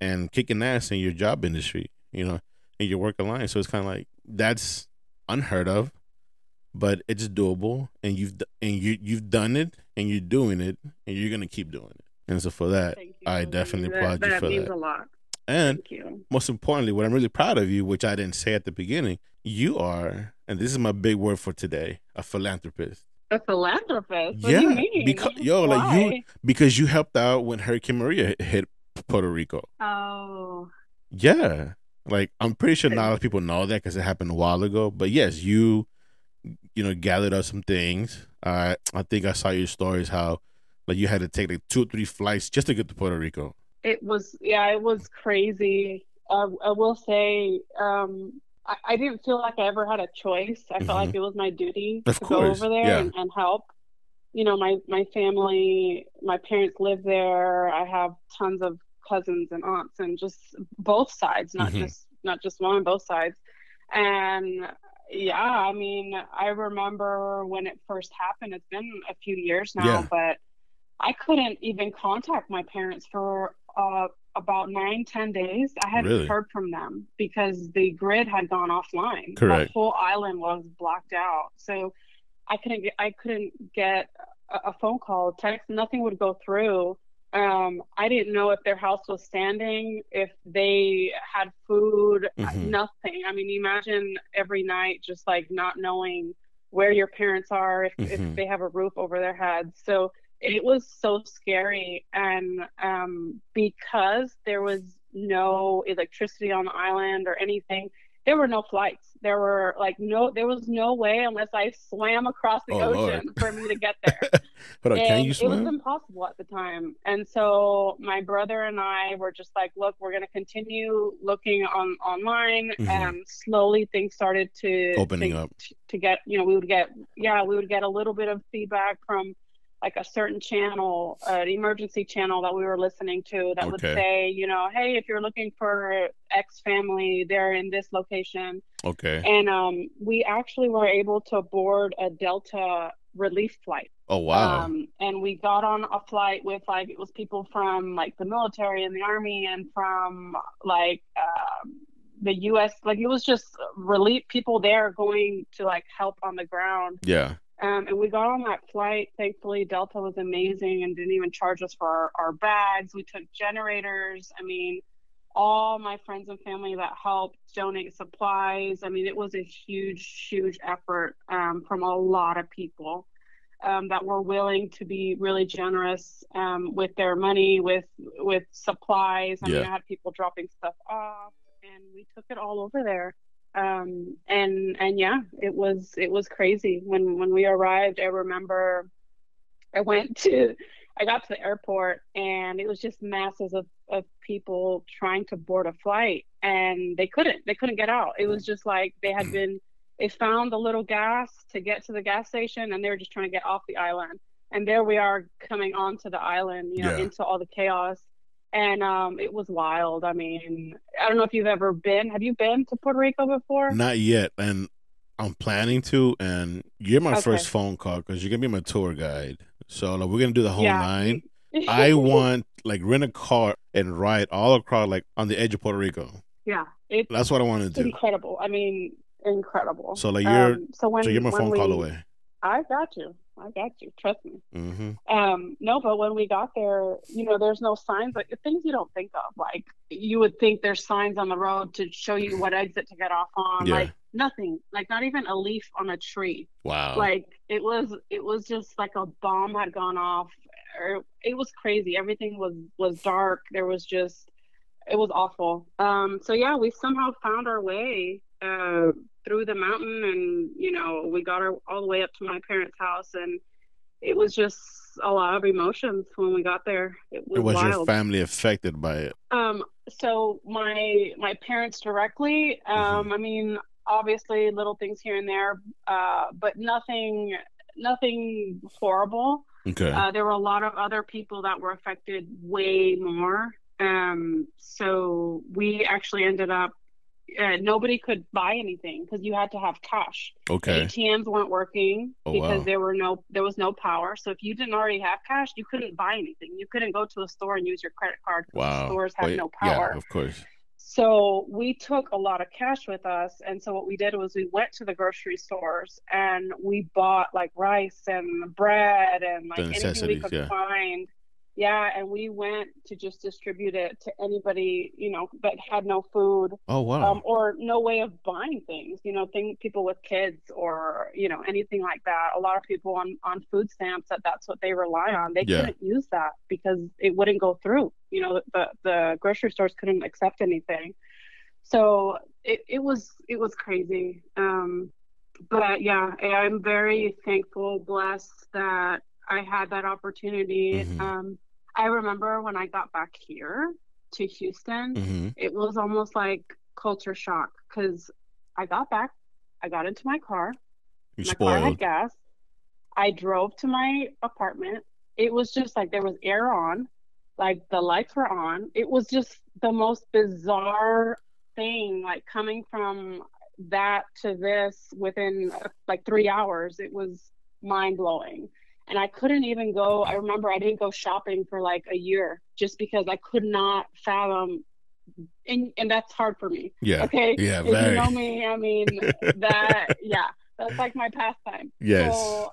and kicking ass in your job industry. You know, in your work alliance. So it's kind of like that's unheard of, but it's doable, and you've and you you've done it, and you're doing it, and you're gonna keep doing it. And so for that, I definitely that, applaud you for that. That means a lot. And most importantly, what I'm really proud of you, which I didn't say at the beginning, you are, and this is my big word for today, a philanthropist. A philanthropist? What yeah, because yo, Why? like you, because you helped out when Hurricane Maria hit Puerto Rico. Oh. Yeah, like I'm pretty sure not a lot of people know that because it happened a while ago. But yes, you, you know, gathered up some things. I I think I saw your stories how, like, you had to take like two or three flights just to get to Puerto Rico it was yeah it was crazy uh, i will say um, I, I, didn't feel like i ever had a choice i mm-hmm. felt like mm-hmm. it was my duty of to course. go over there yeah. and, and, help you know my my family my parents live there i have tons of cousins and aunts and just both sides not mm-hmm. just not just one both sides and yeah i mean i remember when it first happened it's been a few years now yeah. but I couldn't even contact my parents for uh, about nine, ten days. I hadn't really? heard from them because the grid had gone offline. Correct. The whole island was blocked out. So I couldn't get I couldn't get a, a phone call, text, nothing would go through. Um, I didn't know if their house was standing, if they had food, mm-hmm. nothing. I mean, imagine every night just like not knowing where your parents are, if, mm-hmm. if they have a roof over their heads. So it was so scary and um, because there was no electricity on the island or anything there were no flights there were like no there was no way unless i swam across the oh, ocean Lord. for me to get there but can you swim? it was impossible at the time and so my brother and i were just like look we're going to continue looking on online mm-hmm. and slowly things started to opening to, up to get you know we would get yeah we would get a little bit of feedback from like a certain channel, an emergency channel that we were listening to that okay. would say, you know, hey, if you're looking for X family, they're in this location. Okay. And um, we actually were able to board a Delta relief flight. Oh wow! Um, and we got on a flight with like it was people from like the military and the army and from like uh, the U.S. Like it was just relief people there going to like help on the ground. Yeah. Um, and we got on that flight. Thankfully, Delta was amazing and didn't even charge us for our, our bags. We took generators. I mean, all my friends and family that helped donate supplies. I mean, it was a huge, huge effort um, from a lot of people um, that were willing to be really generous um, with their money, with with supplies. I Yeah. mean, I had people dropping stuff off, and we took it all over there. Um, and and yeah, it was it was crazy when when we arrived. I remember I went to I got to the airport and it was just masses of, of people trying to board a flight and they couldn't they couldn't get out. It was just like they had been they found the little gas to get to the gas station and they were just trying to get off the island. And there we are coming onto the island, you know, Yeah. into all the chaos. And um, it was wild. I mean, I don't know if you've ever been. Have you been to Puerto Rico before? Not yet, and I'm planning to. And you're my Okay. first phone call because you're gonna be my tour guide. So like, we're gonna do the whole Yeah. nine. I want like rent a car and ride all across like on the edge of Puerto Rico. yeah, That's what I want to do. incredible. I mean, incredible. So like you're Um, so when so you're my phone we, call away. I got you. I got you. Trust me. hmm Um, no, but when we got there, you know, there's no signs like things you don't think of. Like you would think there's signs on the road to show you what exit to get off on. Yeah. Like nothing. Like not even a leaf on a tree. Wow. Like it was it was just like a bomb had gone off. Or it was crazy. Everything was was dark. There was just it was awful. Um, so yeah, we somehow found our way uh, through the mountain, and you know, we got our, all the way up to my parents' house, and it was just a lot of emotions when we got there. It was, was your family affected by it? Um, so my my parents directly. Um, I mean, obviously little things here and there, uh, but nothing nothing horrible. Okay. Uh, there were a lot of other people that were affected way more. Um, so we actually ended up. Uh, nobody could buy anything because you had to have cash. okay. ATMs weren't working Oh, because wow. there were no there was no power. So if you didn't already have cash, you couldn't buy anything. You couldn't go to a store and use your credit card. Wow. Stores had Wait, no power. Yeah, of course. So we took a lot of cash with us. And so what we did was we went to the grocery stores and we bought like rice and bread and like anything we could yeah. find. Yeah, and we went to just distribute it to anybody, you know, that had no food Oh wow. um, or no way of buying things. You know, thing people with kids or you know anything like that. A lot of people on on food stamps that that's what they rely on. They Yeah. couldn't use that because it wouldn't go through. You know, the the grocery stores couldn't accept anything. So it, it was it was crazy. Um, but yeah, I'm very thankful, blessed that I had that opportunity. Mhm. Um, I remember when I got back here to Houston hmm it was almost like culture shock because I got back, I got into my car, You my car had gas, I drove to my apartment. It was just like there was air on, like the lights were on. It was just the most bizarre thing, like coming from that to this within uh, like three hours. It was mind blowing. And I couldn't even go. I remember I didn't go shopping for like a year just because I could not fathom. And, and that's hard for me. Yeah. Okay. Yeah, If very. you know me, I mean, that, yeah, that's like my pastime. Yes. So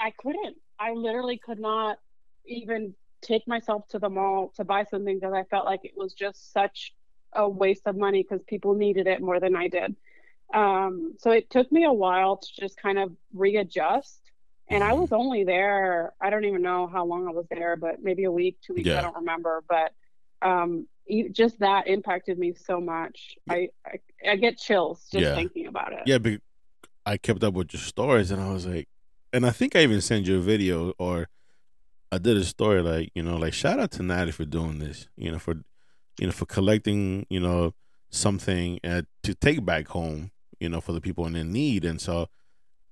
I couldn't. I literally could not even take myself to the mall to buy something because I felt like it was just such a waste of money because people needed it more than I did. Um, so it took me a while to just kind of readjust. And I was only there, I don't even know how long I was there, but maybe a week, two weeks, Yeah. I don't remember. But um, e- just that impacted me so much. I, I, I get chills just Yeah. thinking about it. Yeah, but I kept up with your stories, and I was like, and I think I even sent you a video, or I did a story like, you know, like shout out to Natty for doing this, you know, for, you know, for collecting, you know, something uh, to take back home, you know, for the people in their need, and so,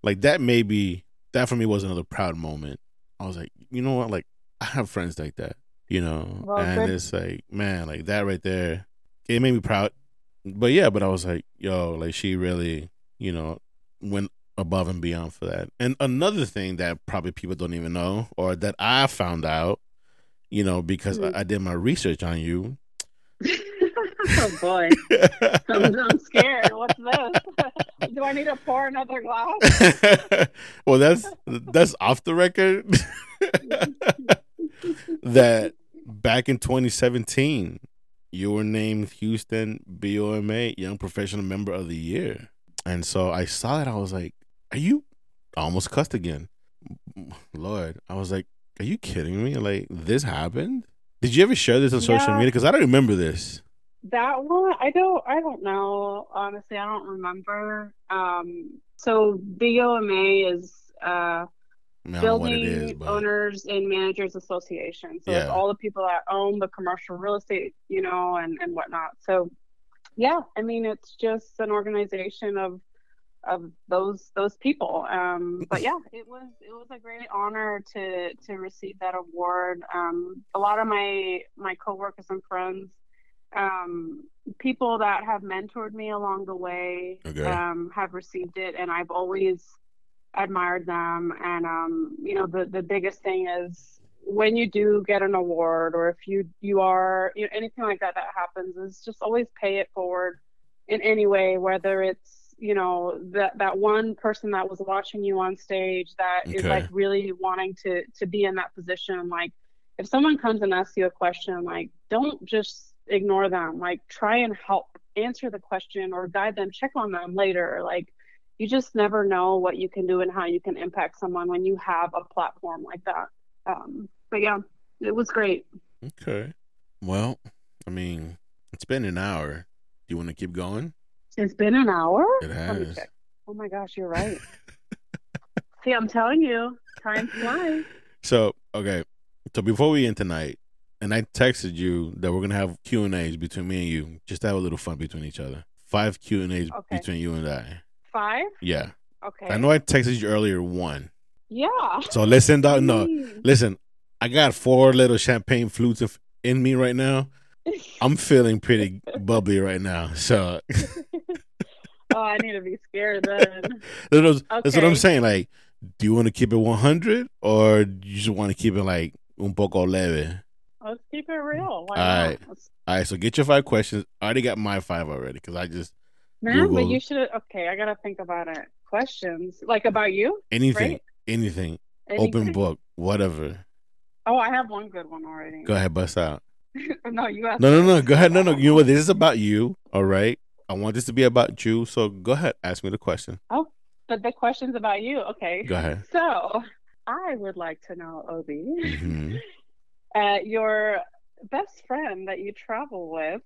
like that maybe that for me was another proud moment. I was like, you know what, like I have friends like that, you know, Well, and good. it's like, man, like that right there, it made me proud. But yeah, but I was like, yo, like she really, you know, went above and beyond for that. And another thing that probably people don't even know, or that I found out, you know, because Mhm. I, I did my research on you, oh boy, I'm, I'm scared. What's this? Do I need to pour another glass? well, that's that's off the record. that back in 2017, you were named Houston BOMA Young Professional Member of the Year, and so I saw it. I was like, "Are you?" I almost cussed again. Lord, I was like, "Are you kidding me? Like this happened?" Did you ever share this on yeah. social media? Because I don't remember this. That one, I don't. I don't know. Honestly, I don't remember. Um, so BOMA is uh, building is, but... owners and managers association. So yeah. it's all the people that own the commercial real estate, you know, and and whatnot. So yeah, I mean, it's just an organization of of those those people. Um, but yeah, it was it was a great honor to to receive that award. Um, a lot of my my coworkers and friends, um, people that have mentored me along the way, okay. um, have received it, and I've always admired them. And um, you know, the the biggest thing is when you do get an award, or if you you are you know, anything like that that happens, is just always pay it forward in any way, whether it's you know that that one person that was watching you on stage that okay. is like really wanting to to be in that position like if someone comes and asks you a question like don't just ignore them like try and help answer the question or guide them check on them later like you just never know what you can do and how you can impact someone when you have a platform like that um but yeah it was great okay well i mean it's been an hour do you want to keep going it's been an hour? It has. Oh my gosh, you're right. See, I'm telling you, time flies. So, okay. So before we end tonight, and I texted you that we're gonna have Q and A's between me and you, just to have a little fun between each other. Five Q and A's okay. between you and I. Five? Yeah. Okay. I know I texted you earlier one. Yeah. So listen, dog. No, listen. I got four little champagne flutes in me right now. I'm feeling pretty bubbly right now. So Oh, I need to be scared then. that's, okay. that's what I'm saying. Like, do you want to keep it 100 or do you just want to keep it like un poco leve? Let's keep it real. Why All right. All right. So get your five questions. I already got my five already because I just. Man, Googled. but you should. Okay, I gotta think about it. Questions like about you? Anything. Right? Anything. Anything. Open book. Whatever. Oh, I have one good one already. Go ahead, bust out. no, you. No, no, no. Go ahead. No, no. You know what? This is about you. All right. I want this to be about you. So go ahead, ask me the question. Oh, but the question's about you. Okay. Go ahead. So I would like to know, Obi, mm-hmm. uh, your best friend that you travel with,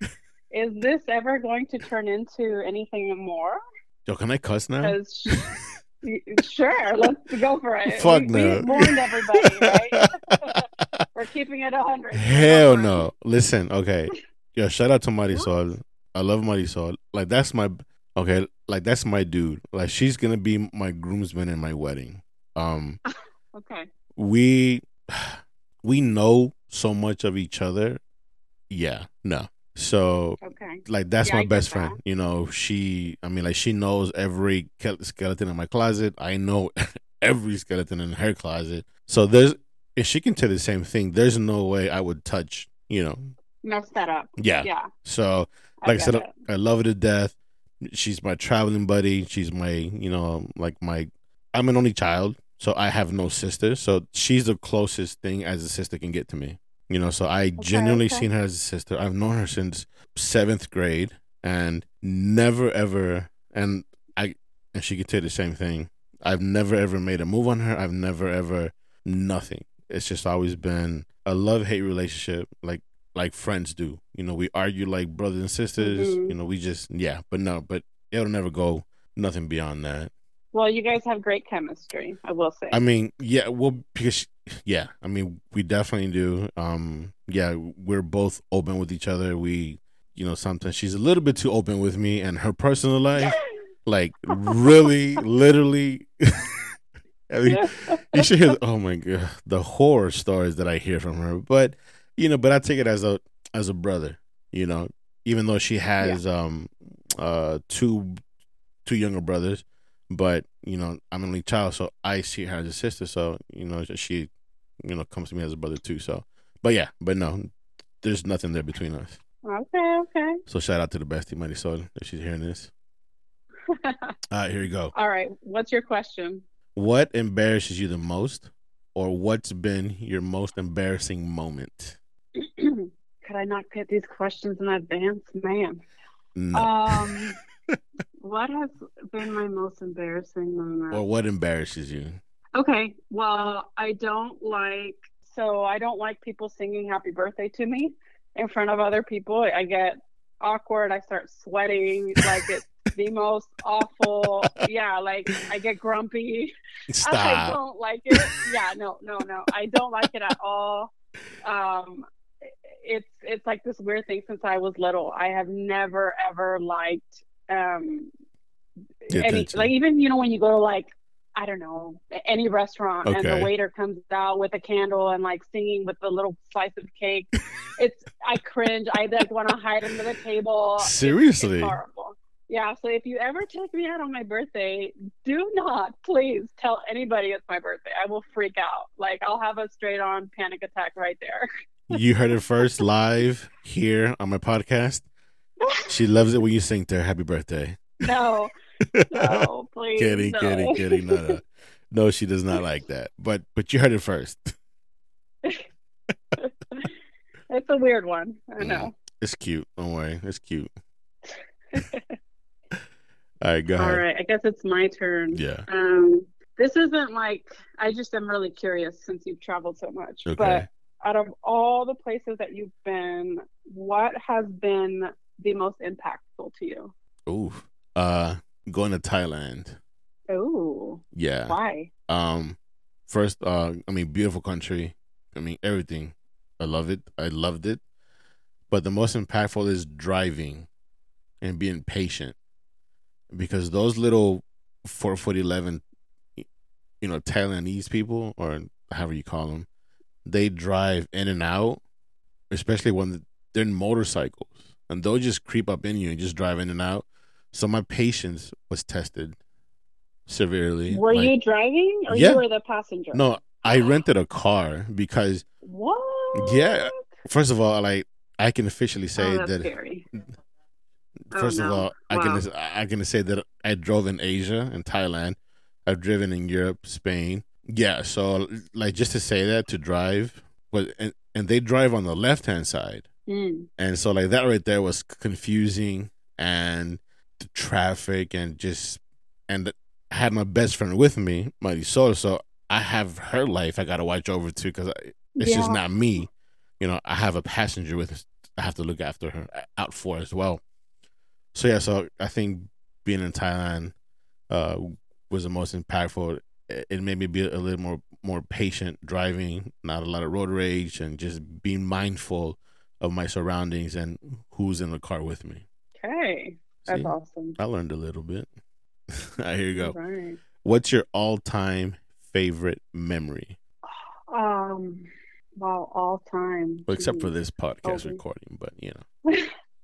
is this ever going to turn into anything more? Yo, can I cuss now? sure, let's go for it. Fuck we, no. We warned everybody, right? We're keeping it 100. Hell no. Listen, okay. Yo, shout out to Marisol. I love Marisol. Like that's my okay. Like that's my dude. Like she's gonna be my groomsman in my wedding. Um, okay. We we know so much of each other. Yeah. No. So okay. like that's yeah, my best friend. That. You know, she. I mean, like she knows every skeleton in my closet. I know every skeleton in her closet. So there's, if she can tell the same thing, there's no way I would touch. You know. Mess that up. Yeah. Yeah. So like I, I said, it. I love her to death. She's my traveling buddy. She's my, you know, like my. I'm an only child, so I have no sister. So she's the closest thing as a sister can get to me. You know, so I okay, genuinely okay. seen her as a sister. I've known her since seventh grade, and never ever, and I, and she could say the same thing. I've never ever made a move on her. I've never ever nothing. It's just always been a love hate relationship. Like like friends do. You know, we argue like brothers and sisters. Mm-hmm. You know, we just yeah, but no, but it'll never go nothing beyond that. Well, you guys have great chemistry, I will say. I mean, yeah, well, because yeah, I mean, we definitely do. Um, yeah, we're both open with each other. We, you know, sometimes she's a little bit too open with me and her personal life, like really, literally. I mean, you should hear. Oh my god, the horror stories that I hear from her. But you know, but I take it as a as a brother, you know, even though she has yeah. um uh two two younger brothers, but you know, I'm an only child, so I see her as a sister, so you know, she you know comes to me as a brother too. So, but yeah, but no, there's nothing there between us. Okay, okay. So shout out to the bestie Marisol if she's hearing this. All right, here you go. All right. What's your question? What embarrasses you the most, or what's been your most embarrassing moment? Could I not get these questions in advance, man? No. Um, what has been my most embarrassing moment? or what embarrasses you? Okay, well, I don't like so I don't like people singing happy birthday to me in front of other people. I get awkward, I start sweating, like it's the most awful. Yeah, like I get grumpy. Stop. I don't like it. Yeah, no, no, no. I don't like it at all. Um it's it's like this weird thing since I was little. I have never ever liked um any like even you know when you go to like I don't know any restaurant and the waiter comes out with a candle and like singing with the little slice of cake. it's I cringe. I like want to hide under the table. It's- Seriously? it's horrible. Yeah, so if you ever take me out on my birthday, do not please tell anybody it's my birthday. I will freak out. Like I'll have a straight on panic attack right there. You heard it first live here on my podcast. She loves it when you sing to her happy birthday. No, no, please. kidding, no. kidding, kidding. No, no. no, she does not like that. But but you heard it first. It's a weird one. I know. It's cute. Don't worry. It's cute. All right, go All ahead. right, I guess it's my turn. Yeah. Um, this isn't like I just am really curious since you've traveled so much. Okay. But out of all the places that you've been, what has been the most impactful to you? Ooh. Uh going to Thailand. Oh, Yeah. why? Um first uh I mean beautiful country. I mean everything. I love it. I loved it. But the most impactful is driving and being patient. Because those little four foot eleven you know, Thailandese people or however you call them, they drive in and out, especially when they're in motorcycles. And they'll just creep up in you and just drive in and out. So my patience was tested severely. Were Like- you driving or Yeah. you were the passenger? no, I rented a car because What? Yeah, first of all, like I can officially Oh, say that's that. scary. Oh, First of no. all, I can I can say that I drove in Asia and Thailand. I've driven in Europe, Spain. Yeah, so like just to say that to drive, but and, and they drive on the left hand side, Mm. and so like that right there was confusing and the traffic and just and I had my best friend with me, Marisol. So I have her life I gotta watch over too because it's just not me. You know, I have a passenger with. I have to look after her out for as well. So yeah, so I think being in Thailand uh, was the most impactful. It made me be a little more more patient driving, not a lot of road rage, and just being mindful of my surroundings and who's in the car with me. Okay, that's See? awesome. I learned a little bit. Right, here you go. Right. What's your all time favorite memory? Um, wow, all time. Well, except for this podcast Okay. recording, but you know.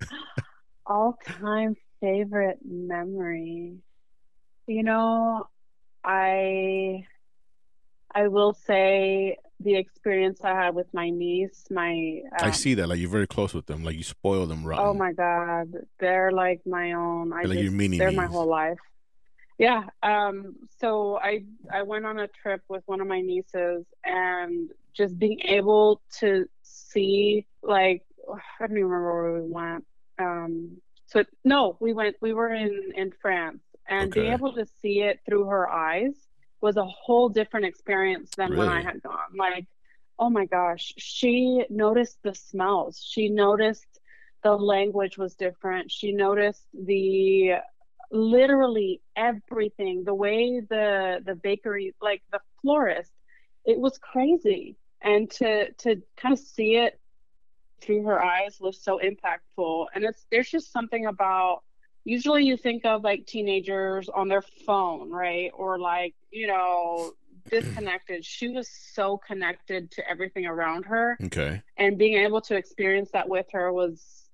all time favorite memory. You know, I I will say the experience I had with my niece, my I um, see that. Like you're very close with them. Like you spoil them rotten. Oh my God, they're like my own. I They're like just, mini they're my whole life. Yeah. Um. So I I went on a trip with one of my nieces, and just being able to see like I don't even remember where we went. Um. So no, we went. We were in in France, and being able to see it through her eyes was a whole different experience than when I had gone. Like, oh my gosh, she noticed the smells. She noticed the language was different. She noticed the literally everything, the way the the bakery, like the florist, it was crazy. And to to kind of see it through her eyes was so impactful. And it's there's just something about usually you think of like teenagers on their phone, right? Or like, you know, disconnected. She was so connected to everything around her Okay. and being able to experience that with her was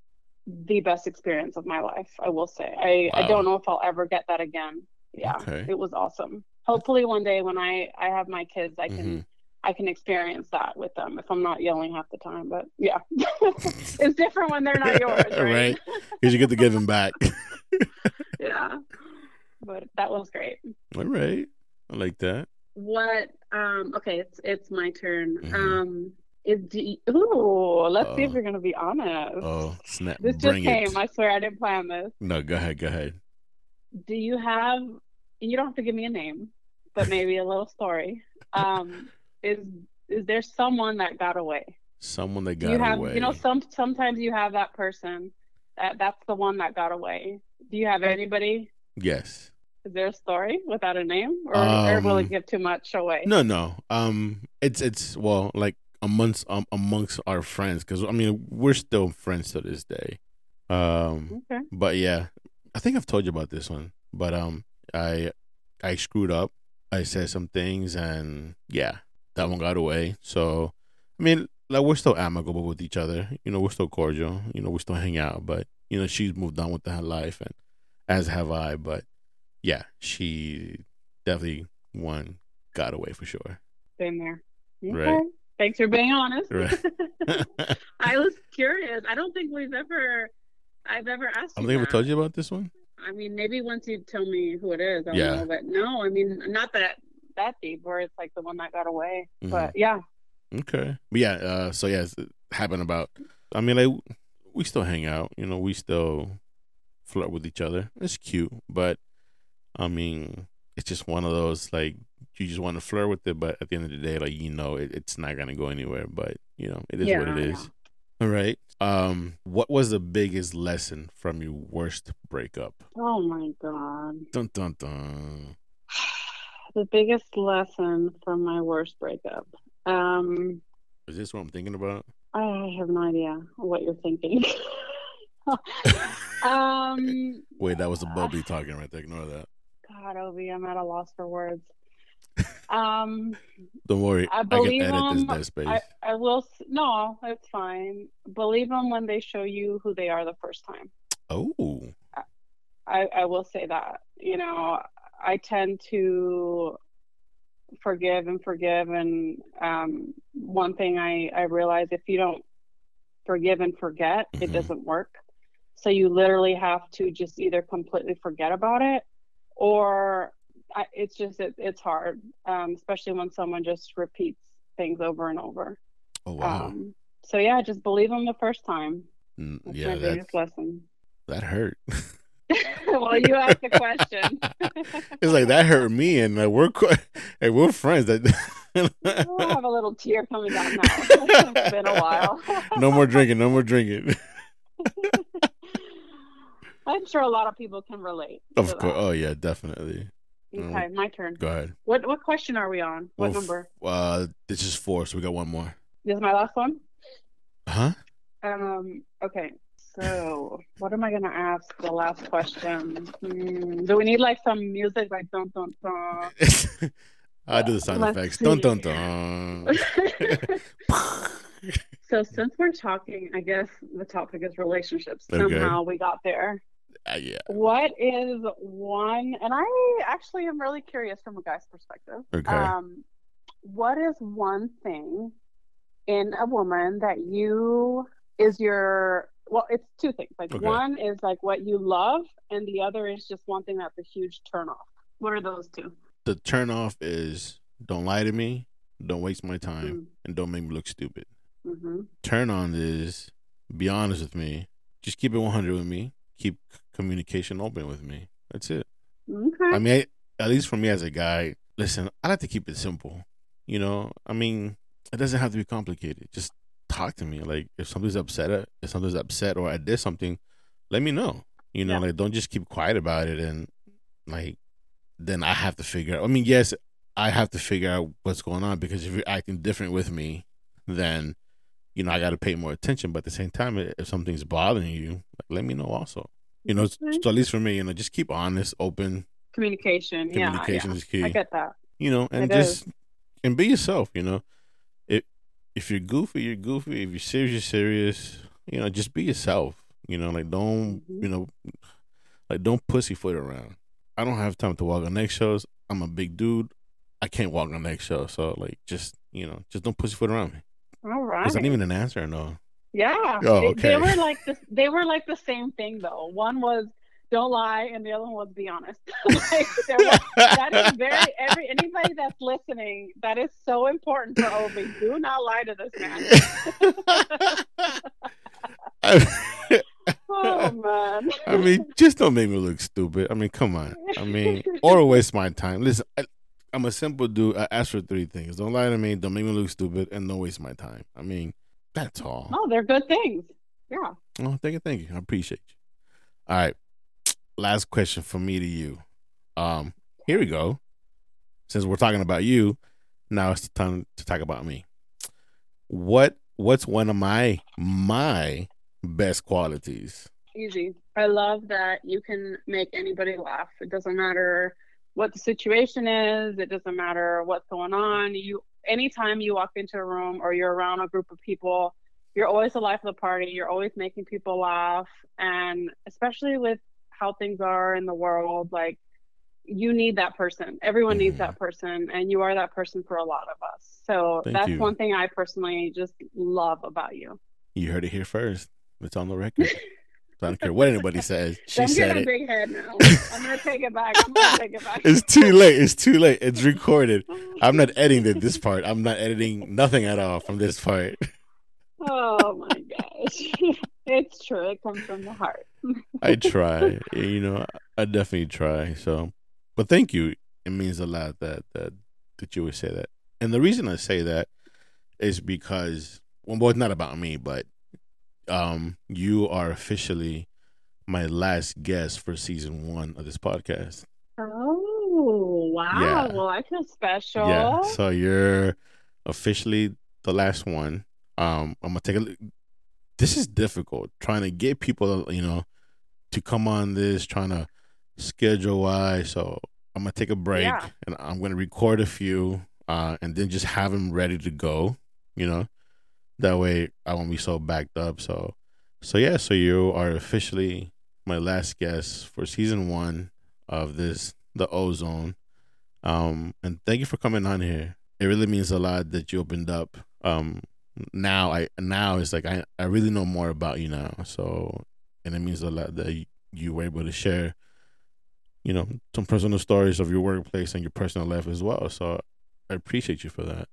the best experience of my life i will say i, I don't know if i'll ever get that again yeah Okay. it was awesome hopefully one day when i i have my kids i can hmm I can experience that with them if I'm not yelling half the time. But yeah, it's different when they're not yours, right? Because you get to give them back. yeah, but that was great. All right, I like that. What? Um. Okay, it's it's my turn. Mm-hmm. Um. Is do ooh, let's see if you're gonna be honest. Oh, snap! This Bring just came. It. I swear I didn't plan this. No, go ahead. Go ahead. Do you have? You don't have to give me a name, but maybe a little story. Um, is is there someone that got away? Someone that got you have, away. You know, some sometimes you have that person that that's the one that got away. Do you have anybody? Yes. Is there a story without a name, or, um, or will it um, give too much away? No, no. Um, it's it's well, like amongst um, amongst our friends, because I mean we're still friends to this day. Um, okay. But yeah, I think I've told you about this one. But um, I I screwed up. I said some things, and yeah, that one got away. So, I mean, like we're still amicable with each other. You know, we're still cordial. You know, we still hang out. But you know, she's moved on with her life, and as have I. But yeah, she definitely one got away for sure. Same there. Okay. Right. Thanks for being honest. Right. I was curious. I don't think we've ever, I've ever asked. I don't think told you about this one. I mean, maybe once you tell me who it is, I'll yeah. know. But no, I mean, not that that deep where it's like the one that got away. Mm-hmm. But yeah. Okay. But yeah, uh, so yeah, it happened about I mean like we still hang out, you know, we still flirt with each other. It's cute, but I mean, it's just one of those like you just want to flirt with it, but at the end of the day, like you know, it, it's not gonna go anywhere. But you know, it is yeah, what it is. All right. Um, what was the biggest lesson from your worst breakup? Oh my god. Dun dun dun the biggest lesson from my worst breakup. Um, Is this what I'm thinking about? I have no idea what you're thinking. um, Wait, that was a Bubby talking right there. Ignore that. God, Obi, I'm at a loss for words. Um, don't worry. I, believe I can edit them, this dead space. I, I will. No, it's fine. Believe them when they show you who they are the first time. Oh. I, I will say that. You know, I tend to forgive and forgive. And um, one thing I, I realize if you don't forgive and forget, mm-hmm. it doesn't work. So you literally have to just either completely forget about it or I, it's just, it, it's hard, um, especially when someone just repeats things over and over. Oh, wow. Um, so yeah, just believe them the first time. Mm, that's yeah, my biggest lesson. That hurt. well, you asked the question. it's like that hurt me, and like, we're hey, we're friends. That we'll have a little tear coming down now. it's been a while. no more drinking. No more drinking. I'm sure a lot of people can relate. Of course. Oh yeah, definitely. Okay, my turn. Go ahead. What what question are we on? What well, number? Uh, this is four, so we got one more. This is my last one. Huh? Um. Okay. So, what am I going to ask? The last question. Hmm, do we need like some music, like dun dun dun? I do the sound Let's effects. See. Dun dun dun. so, since we're talking, I guess the topic is relationships. Okay. Somehow we got there. Uh, yeah. What is one? And I actually am really curious from a guy's perspective. Okay. Um, what is one thing in a woman that you is your well, it's two things. Like okay. one is like what you love, and the other is just one thing that's a huge turnoff. What are those two? The turnoff is don't lie to me, don't waste my time, mm-hmm. and don't make me look stupid. Mm-hmm. Turn on is be honest with me, just keep it 100 with me, keep communication open with me. That's it. Okay. I mean, I, at least for me as a guy, listen, I like to keep it simple. You know, I mean, it doesn't have to be complicated. Just talk to me. Like if something's upset, if something's upset or I did something, let me know. You know, yeah. like don't just keep quiet about it and like then I have to figure out. I mean, yes, I have to figure out what's going on because if you're acting different with me, then you know I got to pay more attention. But at the same time, if something's bothering you, like, let me know also. You know, mm-hmm. so at least for me, you know, just keep honest, open. Communication. Communication yeah, is key. I get that. You know, and just and be yourself. You know, if you're goofy, you're goofy. If you're serious, you're serious. You know, just be yourself. You know, like don't mm-hmm. you know, like don't pussyfoot around. I don't have time to walk on eggshells. I'm a big dude. I can't walk on eggshells. So like, just you know, just don't pussyfoot around me. All right. Was that even an answer or no? Yeah. Oh, They- okay. They, were like the, they were like the same thing though. One was don't lie, and the other one was be honest. like, was- that is very every anybody that's listening. That is so important for Obi. Do not lie to this man. I, Oh man. I mean, just don't make me look stupid. I mean, come on. I mean, or waste my time. Listen, I, I'm a simple dude. I ask for three things: don't lie to me, don't make me look stupid, and don't waste my time. I mean, that's all. oh, they're good things. Yeah. Oh, thank you, thank you. I appreciate you. All right, last question from me to you. Um, here we go. Since we're talking about you, now it's time to talk about me. What What's one of my my best qualities? Easy. I love that you can make anybody laugh. It doesn't matter what the situation is. It doesn't matter what's going on. You anytime you walk into a room or you're around a group of people, you're always the life of the party. You're always making people laugh. And especially with how things are in the world, like you need that person. Everyone needs Mhm. that person, and you are that person for a lot of us. So Thank that's you. one thing I personally just love about you. You heard it here first. It's on the record. I don't care what anybody says. She I'm said it. big head now. I'm gonna take it back. I'm gonna take it back. It's too late. It's too late. It's recorded. I'm not editing this part. I'm not editing nothing at all from this part. Oh my gosh. It's true. It comes from the heart. I try. You know, I definitely try. So, but thank you. It means a lot that that that you would say that. And the reason I say that is because well, well, it's not about me, but um, you are officially my last guest for season one of this podcast. Oh wow. Yeah. Well I feel special. Yeah. So you're officially the last one. Um, I'm gonna take a. This is difficult trying to get people, you know, to come on this, trying to schedule wise. So I'm gonna take a break Yeah. and I'm gonna record a few, uh, and then just have them ready to go. You know, that way I won't be so backed up. So, so yeah. So you are officially my last guest for season one of this, the O Zone. Um, and thank you for coming on here. It really means a lot that you opened up. Um, now I now it's like I I really know more about you now. So, and it means a lot that you, were able to share, you know, some personal stories of your workplace and your personal life as well. So, I appreciate you for that.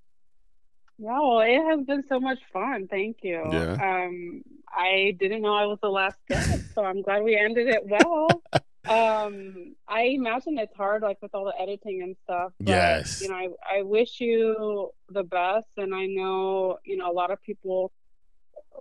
Yeah, well, it has been so much fun. Thank you. Yeah. Um, I didn't know I was the last guest, so I'm glad we ended it well. um, I imagine it's hard, like with all the editing and stuff. But, Yes. You know, I I wish you the best, and I know you know a lot of people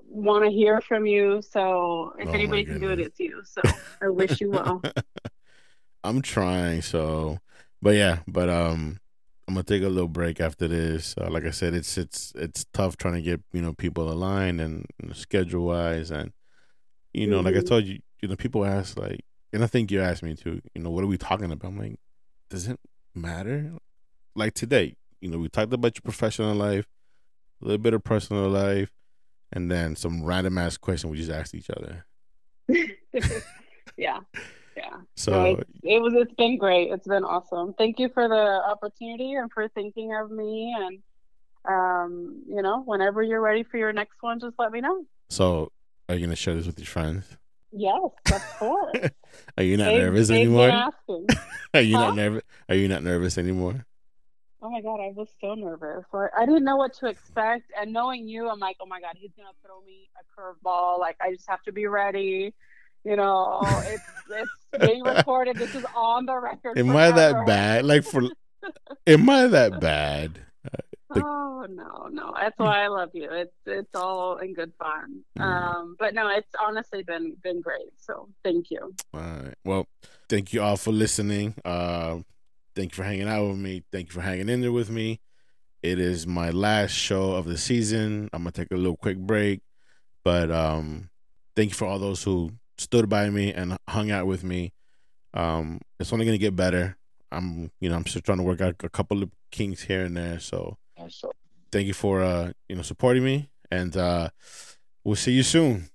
want to hear from you. So if Oh, anybody can do it, it's you. So I wish you well. I'm trying. So, but yeah, but um, I'm gonna take a little break after this. Uh, like I said, it's it's it's tough trying to get you know people aligned and you know, schedule wise, and you know, like I Mhm. told you, you know, people ask like, and I think you asked me too. You know, what are we talking about? I'm like, does it matter? Like today, you know, we talked about your professional life, a little bit of personal life, and then some random ass question we just asked each other. yeah, yeah. So it's, it was. It's been great. It's been awesome. Thank you for the opportunity and for thinking of me. And um, you know, whenever you're ready for your next one, just let me know. so are you gonna share this with your friends? Yes, of course. Are you not They've- nervous they've anymore? Are you Huh? not nervous? Are you not nervous anymore? Oh my god, I was so nervous. Like, I didn't know what to expect, and knowing you, I'm like, oh my god, he's gonna throw me a curveball. Like, I just have to be ready. You know, it's it's being recorded. This is on the record. Am I that bad? Like for am I that bad? Oh no, no. That's why I love you. It's it's all in good fun. Mm. Um, but no, it's honestly been been great. So thank you. All right. Well, thank you all for listening. Uh, thank you for hanging out with me. Thank you for hanging in there with me. It is my last show of the season. I'm gonna take a little quick break, but um, thank you for all those who stood by me and hung out with me. Um, it's only gonna get better. I'm, you know, I'm still trying to work out a couple of kinks here and there. So thank you for uh, you know, supporting me, and uh, we'll see you soon.